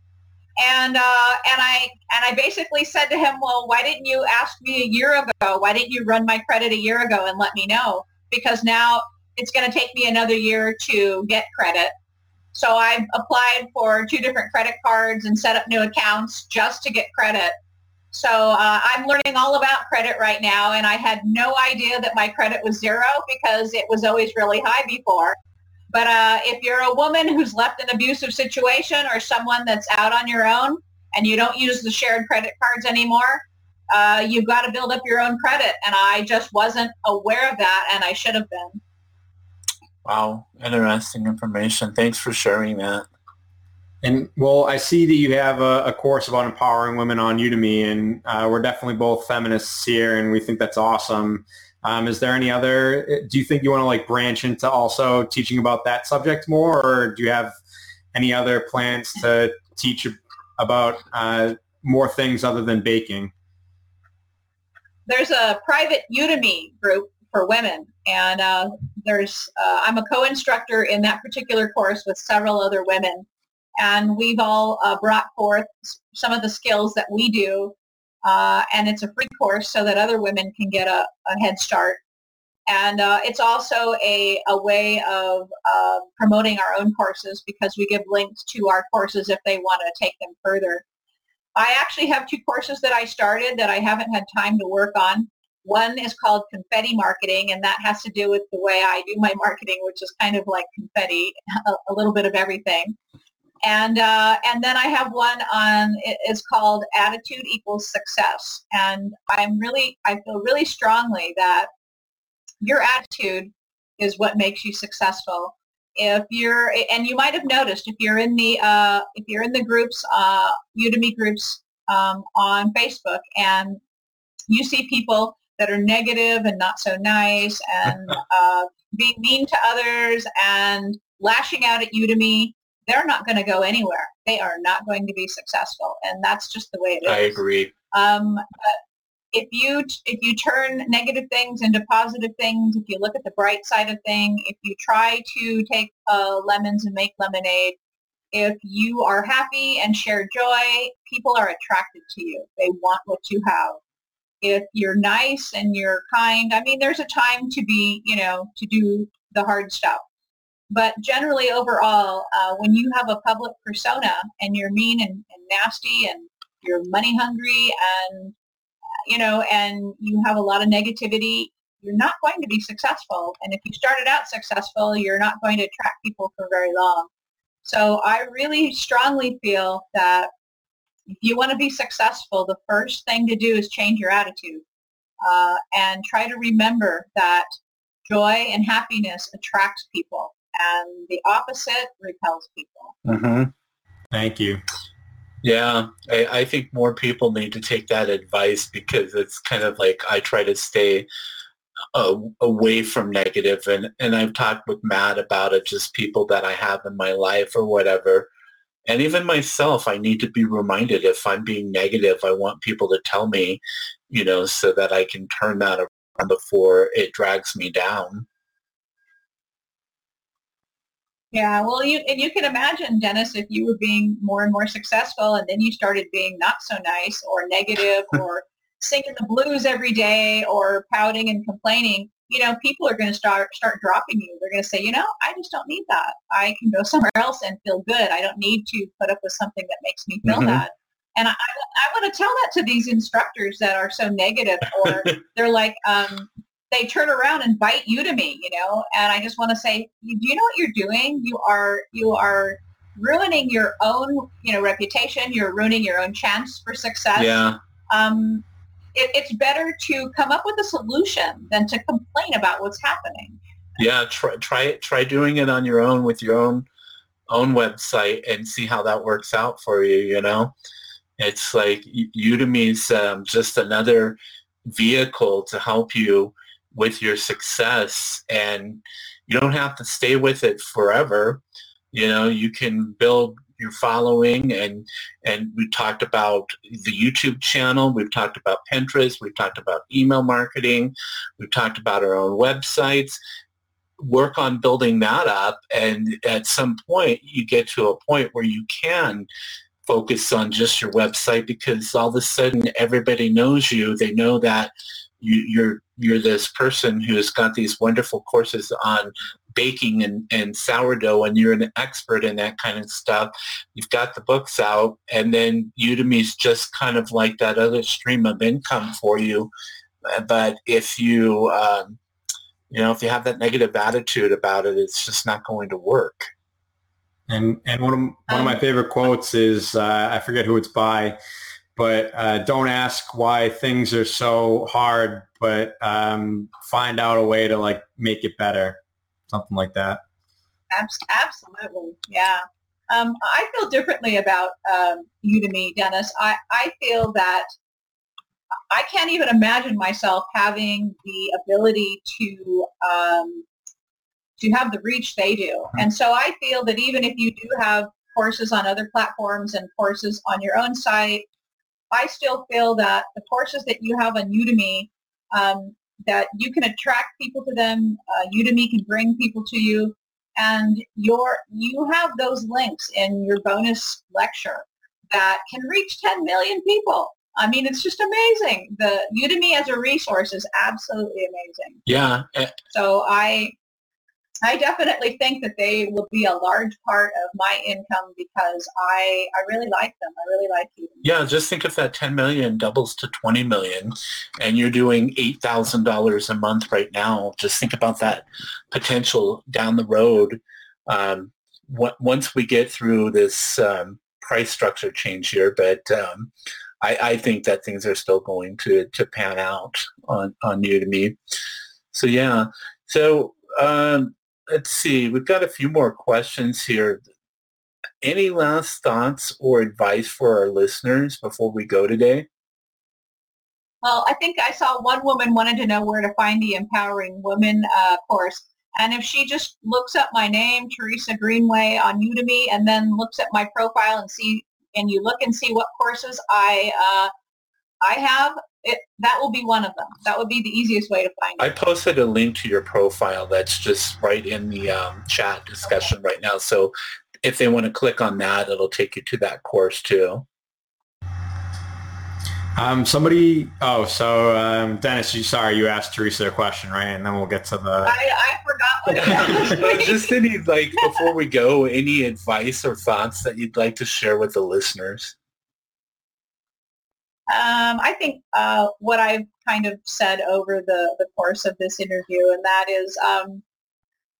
And uh, and I and I basically said to him, well, why didn't you ask me a year ago? Why didn't you run my credit a year ago and let me know? Because now it's going to take me another year to get credit. So I've applied for two different credit cards and set up new accounts just to get credit. So uh, I'm learning all about credit right now, and I had no idea that my credit was zero because it was always really high before. But uh, if you're a woman who's left an abusive situation or someone that's out on your own and you don't use the shared credit cards anymore, uh, you've got to build up your own credit. And I just wasn't aware of that, and I should have been. Wow, interesting information. Thanks for sharing that. And well, I see that you have a, a, course about empowering women on Udemy, and uh, we're definitely both feminists here, and we think that's awesome. Um, is there any other? Do you think you want to like branch into also teaching about that subject more, or do you have any other plans to teach about uh, more things other than baking? There's a private Udemy group for women, and uh, there's uh, I'm a co-instructor in that particular course with several other women and we've all uh, brought forth some of the skills that we do. Uh, and it's a free course so that other women can get a, a head start. And uh, it's also a, a way of promoting our own courses because we give links to our courses if they want to take them further. I actually have two courses that I started that I haven't had time to work on. One is called confetti marketing, and that has to do with the way I do my marketing, which is kind of like confetti, a, a little bit of everything and uh, and then I have one on it's called attitude equals success, and I'm really I feel really strongly that your attitude is what makes you successful. If you're and you might have noticed if you're in the uh, if you're in the groups uh, Udemy groups um, on Facebook and you see people that are negative and not so nice and uh, being mean to others and lashing out at Udemy they're not going to go anywhere. They are not going to be successful, and that's just the way it is. I agree. Um, if you if you turn negative things into positive things, if you look at the bright side of thing, if you try to take uh, lemons and make lemonade, if you are happy and share joy, people are attracted to you. They want what you have. If you're nice and you're kind, I mean, there's a time to be, you know, to do the hard stuff. But generally overall, uh, when you have a public persona and you're mean and, and nasty and you're money hungry and, you know, and you have a lot of negativity, you're not going to be successful. And if you started out successful, you're not going to attract people for very long. So I really strongly feel that if you want to be successful, the first thing to do is change your attitude uh, and try to remember that joy and happiness attracts people and the opposite repels people. Mm-hmm. Thank you. Yeah, I, I think more people need to take that advice because it's kind of like I try to stay uh, away from negative and, and I've talked with Matt about it, just people that I have in my life or whatever. And even myself, I need to be reminded if I'm being negative, I want people to tell me, you know, so that I can turn that around before it drags me down. Yeah, well, you and you can imagine, Dennis, if you were being more and more successful, and then you started being not so nice or negative, or singing the blues every day, or pouting and complaining. You know, people are going to start start dropping you. They're going to say, you know, I just don't need that. I can go somewhere else and feel good. I don't need to put up with something that makes me feel mm-hmm. bad. And I, I want to tell that to these instructors that are so negative, or they're like, um, they turn around and bite you to me, you know, and I just want to say, do you know what you're doing? You are, you are ruining your own, you know, reputation. You're ruining your own chance for success. Yeah. Um, it, it's better to come up with a solution than to complain about what's happening. Yeah. Try, try Try doing it on your own with your own, own website and see how that works out for you. You know, it's like Udemy's um, just another vehicle to help you with your success and you don't have to stay with it forever. You know, you can build your following and and we talked about the YouTube channel, we've talked about Pinterest, we've talked about email marketing, we've talked about our own websites. Work on building that up and at some point you get to a point where you can focus on just your website because all of a sudden everybody knows you. They know that you, you're you're this person who's got these wonderful courses on baking and, and sourdough and you're an expert in that kind of stuff. You've got the books out and then Udemy's just kind of like that other stream of income for you. But if you, um, you know, if you have that negative attitude about it, it's just not going to work. And and one of one of my um, favorite quotes is uh, I forget who it's by, but uh, don't ask why things are so hard, but um, find out a way to like make it better, something like that. Absolutely, yeah. Um, I feel differently about um, Udemy, Dennis. I, I feel that I can't even imagine myself having the ability to um, to have the reach they do. Mm-hmm. And so I feel that even if you do have courses on other platforms and courses on your own site I still feel that the courses that you have on Udemy, um, that you can attract people to them. Uh, Udemy can bring people to you, and your you have those links in your bonus lecture that can reach 10 million people. I mean, it's just amazing. The Udemy as a resource is absolutely amazing. Yeah. So I I definitely think that they will be a large part of my income because I, I really like them. I really like you. Yeah, just think if that 10 million doubles to 20 million and you're doing $8,000 a month right now, just think about that potential down the road. Um, once we get through this um, price structure change here, but um, I, I, think that things are still going to, to pan out on, on Udemy. So yeah, so um, let's see, we've got a few more questions here. Any last thoughts or advice for our listeners before we go today? Well, I think I saw one woman wanted to know where to find the Empowering Women uh, course. And if she just looks up my name, Teresa Greenway, on Udemy, and then looks at my profile and see, and you look and see what courses I uh, I have, it, that will be one of them. That would be the easiest way to find it. I posted a link to your profile that's just right in the um, chat discussion right now. So if they want to click on that, it'll take you to that course too. Um, somebody, oh, so um, Dennis, you sorry, you asked Teresa a question, right? And then we'll get to the. I, I forgot what Just any like before we go, any advice or thoughts that you'd like to share with the listeners? Um, I think uh, what I've kind of said over the, the course of this interview, and that is um,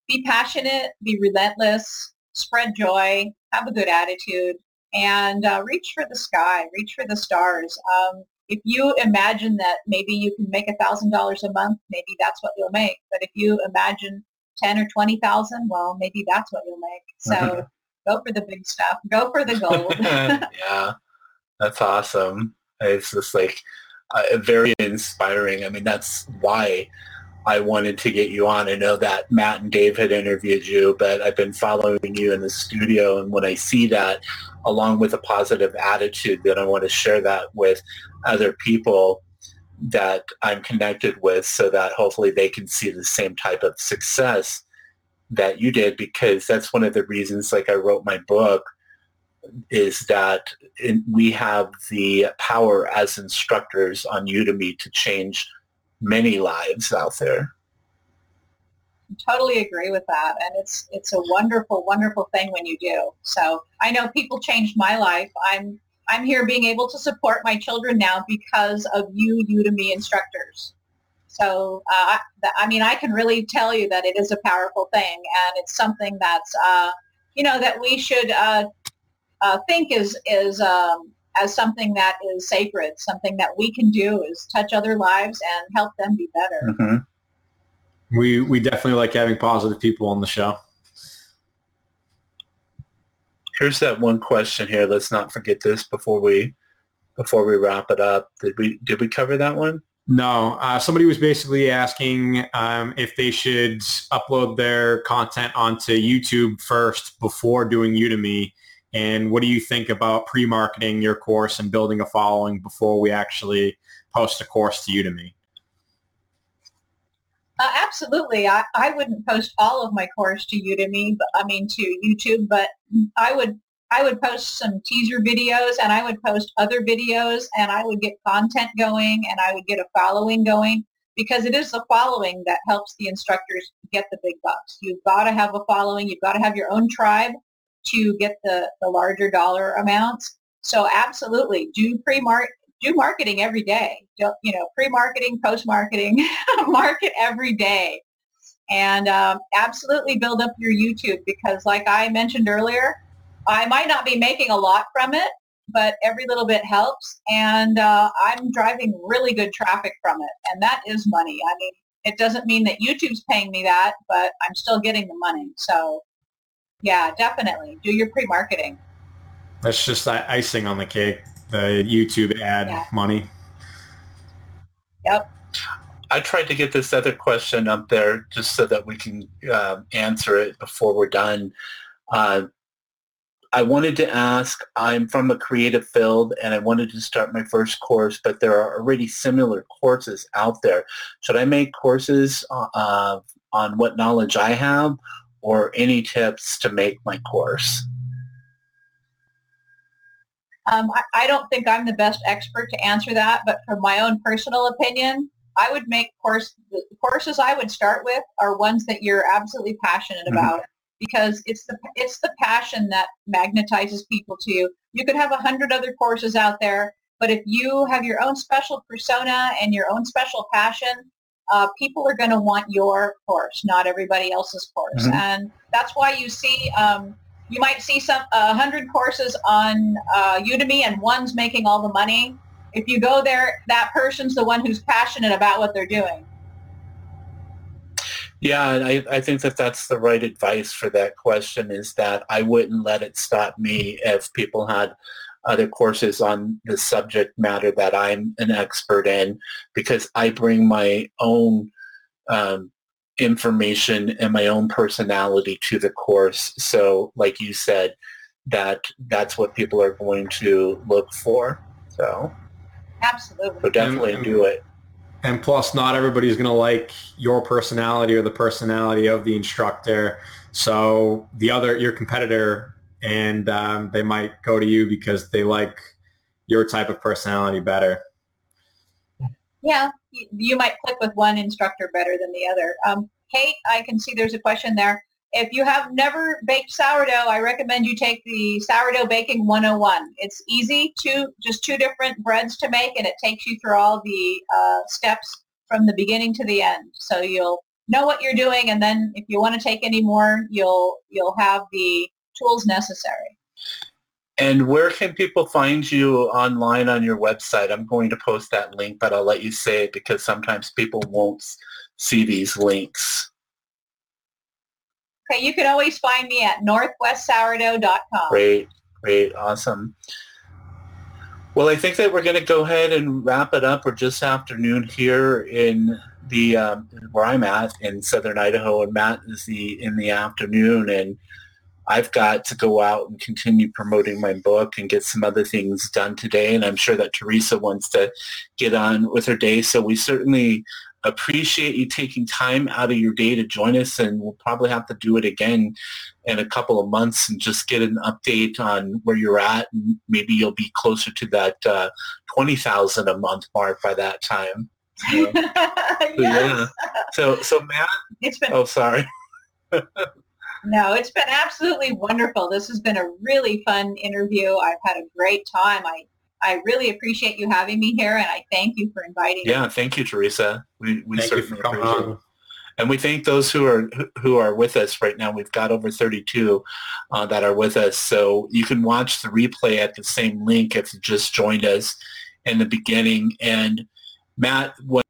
be passionate, be relentless, spread joy, have a good attitude, and uh, reach for the sky, reach for the stars. Um, if you imagine that maybe you can make a thousand dollars a month, maybe that's what you'll make. But if you imagine ten or twenty thousand, well, maybe that's what you'll make. So Go for the big stuff. Go for the gold. yeah, that's awesome. It's just like uh, very inspiring. I mean, that's why I wanted to get you on. I know that Matt and Dave had interviewed you, but I've been following you in the studio. And when I see that, along with a positive attitude, then I want to share that with other people that I'm connected with so that hopefully they can see the same type of success that you did because that's one of the reasons like I wrote my book is that in, we have the power as instructors on Udemy to change many lives out there. I Totally agree with that, and it's it's a wonderful, wonderful thing when you do. So I know people changed my life. I'm I'm here being able to support my children now because of you Udemy instructors. So uh, I mean, I can really tell you that it is a powerful thing, and it's something that's uh, you know that we should uh, uh think is is um, as something that is sacred, something that we can do is touch other lives and help them be better. Mm-hmm. We we definitely like having positive people on the show. Here's that one question here. Let's not forget this before we before we wrap it up. Did we did we cover that one? No. Uh, somebody was basically asking um, if they should upload their content onto YouTube first before doing Udemy and what do you think about pre-marketing your course and building a following before we actually post a course to Udemy? Uh, absolutely. I, I wouldn't post all of my course to Udemy, but I mean to YouTube, but I would I would post some teaser videos and I would post other videos and I would get content going and I would get a following going because it is the following that helps the instructors get the big bucks. You've got to have a following. You've got to have your own tribe to get the, the larger dollar amounts. So absolutely do pre-market, do marketing every day. Don't, you know, pre-marketing, post-marketing, market every day. And um, absolutely build up your YouTube because like I mentioned earlier, I might not be making a lot from it, but every little bit helps. And uh, I'm driving really good traffic from it. And that is money. I mean, it doesn't mean that YouTube's paying me that, but I'm still getting the money. So yeah, definitely. Do your pre-marketing. That's just that icing on the cake, the YouTube ad yeah. money. Yep. I tried to get this other question up there just so that we can uh, answer it before we're done. Uh, I wanted to ask, I'm from a creative field and I wanted to start my first course, but there are already similar courses out there. Should I make courses uh, on what knowledge I have or any tips to make my course? Um, I, I, don't think I'm the best expert to answer that, but from my own personal opinion, I would make course the courses I would start with are ones that you're absolutely passionate mm-hmm. about because it's the it's the passion that magnetizes people to you. You could have a hundred other courses out there, but if you have your own special persona and your own special passion, uh, people are going to want your course, not everybody else's course. Mm-hmm. And that's why you see, um, you might see some a uh, hundred courses on uh, Udemy and one's making all the money. If you go there, that person's the one who's passionate about what they're doing. Yeah, and I, I think that that's the right advice for that question is that I wouldn't let it stop me if people had other courses on the subject matter that I'm an expert in because I bring my own um, information and my own personality to the course. So like you said, that that's what people are going to look for. So absolutely. So definitely and, do it. And plus not everybody's going to like your personality or the personality of the instructor. So the other, your competitor and um, they might go to you because they like your type of personality better. Yeah, you might click with one instructor better than the other. Um, Kate, I can see there's a question there. If you have never baked sourdough, I recommend you take the Sourdough Baking 101. It's easy, two, just two different breads to make, and it takes you through all the uh, steps from the beginning to the end. So you'll know what you're doing, and then if you want to take any more, you'll you'll have the tools necessary. And where can people find you online on your website? I'm going to post that link, but I'll let you say it because sometimes people won't see these links. Okay, you can always find me at northwestsourdough.com. Great, great, awesome. Well, I think that we're going to go ahead and wrap it up. We're just afternoon here in the um, where I'm at in southern Idaho, and Matt is the in the afternoon, and I've got to go out and continue promoting my book and get some other things done today. And I'm sure that Teresa wants to get on with her day. So we certainly appreciate you taking time out of your day to join us and we'll probably have to do it again in a couple of months and just get an update on where you're at and maybe you'll be closer to that uh, 20,000 a month mark by that time. So, yes. yeah. So, so Matt, It's been oh, sorry. no, it's been absolutely wonderful. This has been a really fun interview. I've had a great time. I I really appreciate you having me here, and I thank you for inviting me. Yeah. Thank you, Teresa. We, we Thank you certainly for coming appreciate it. on. And we thank those who are who are with us right now. We've got over 32 uh, that are with us. So you can watch the replay at the same link if you just joined us in the beginning. And Matt, when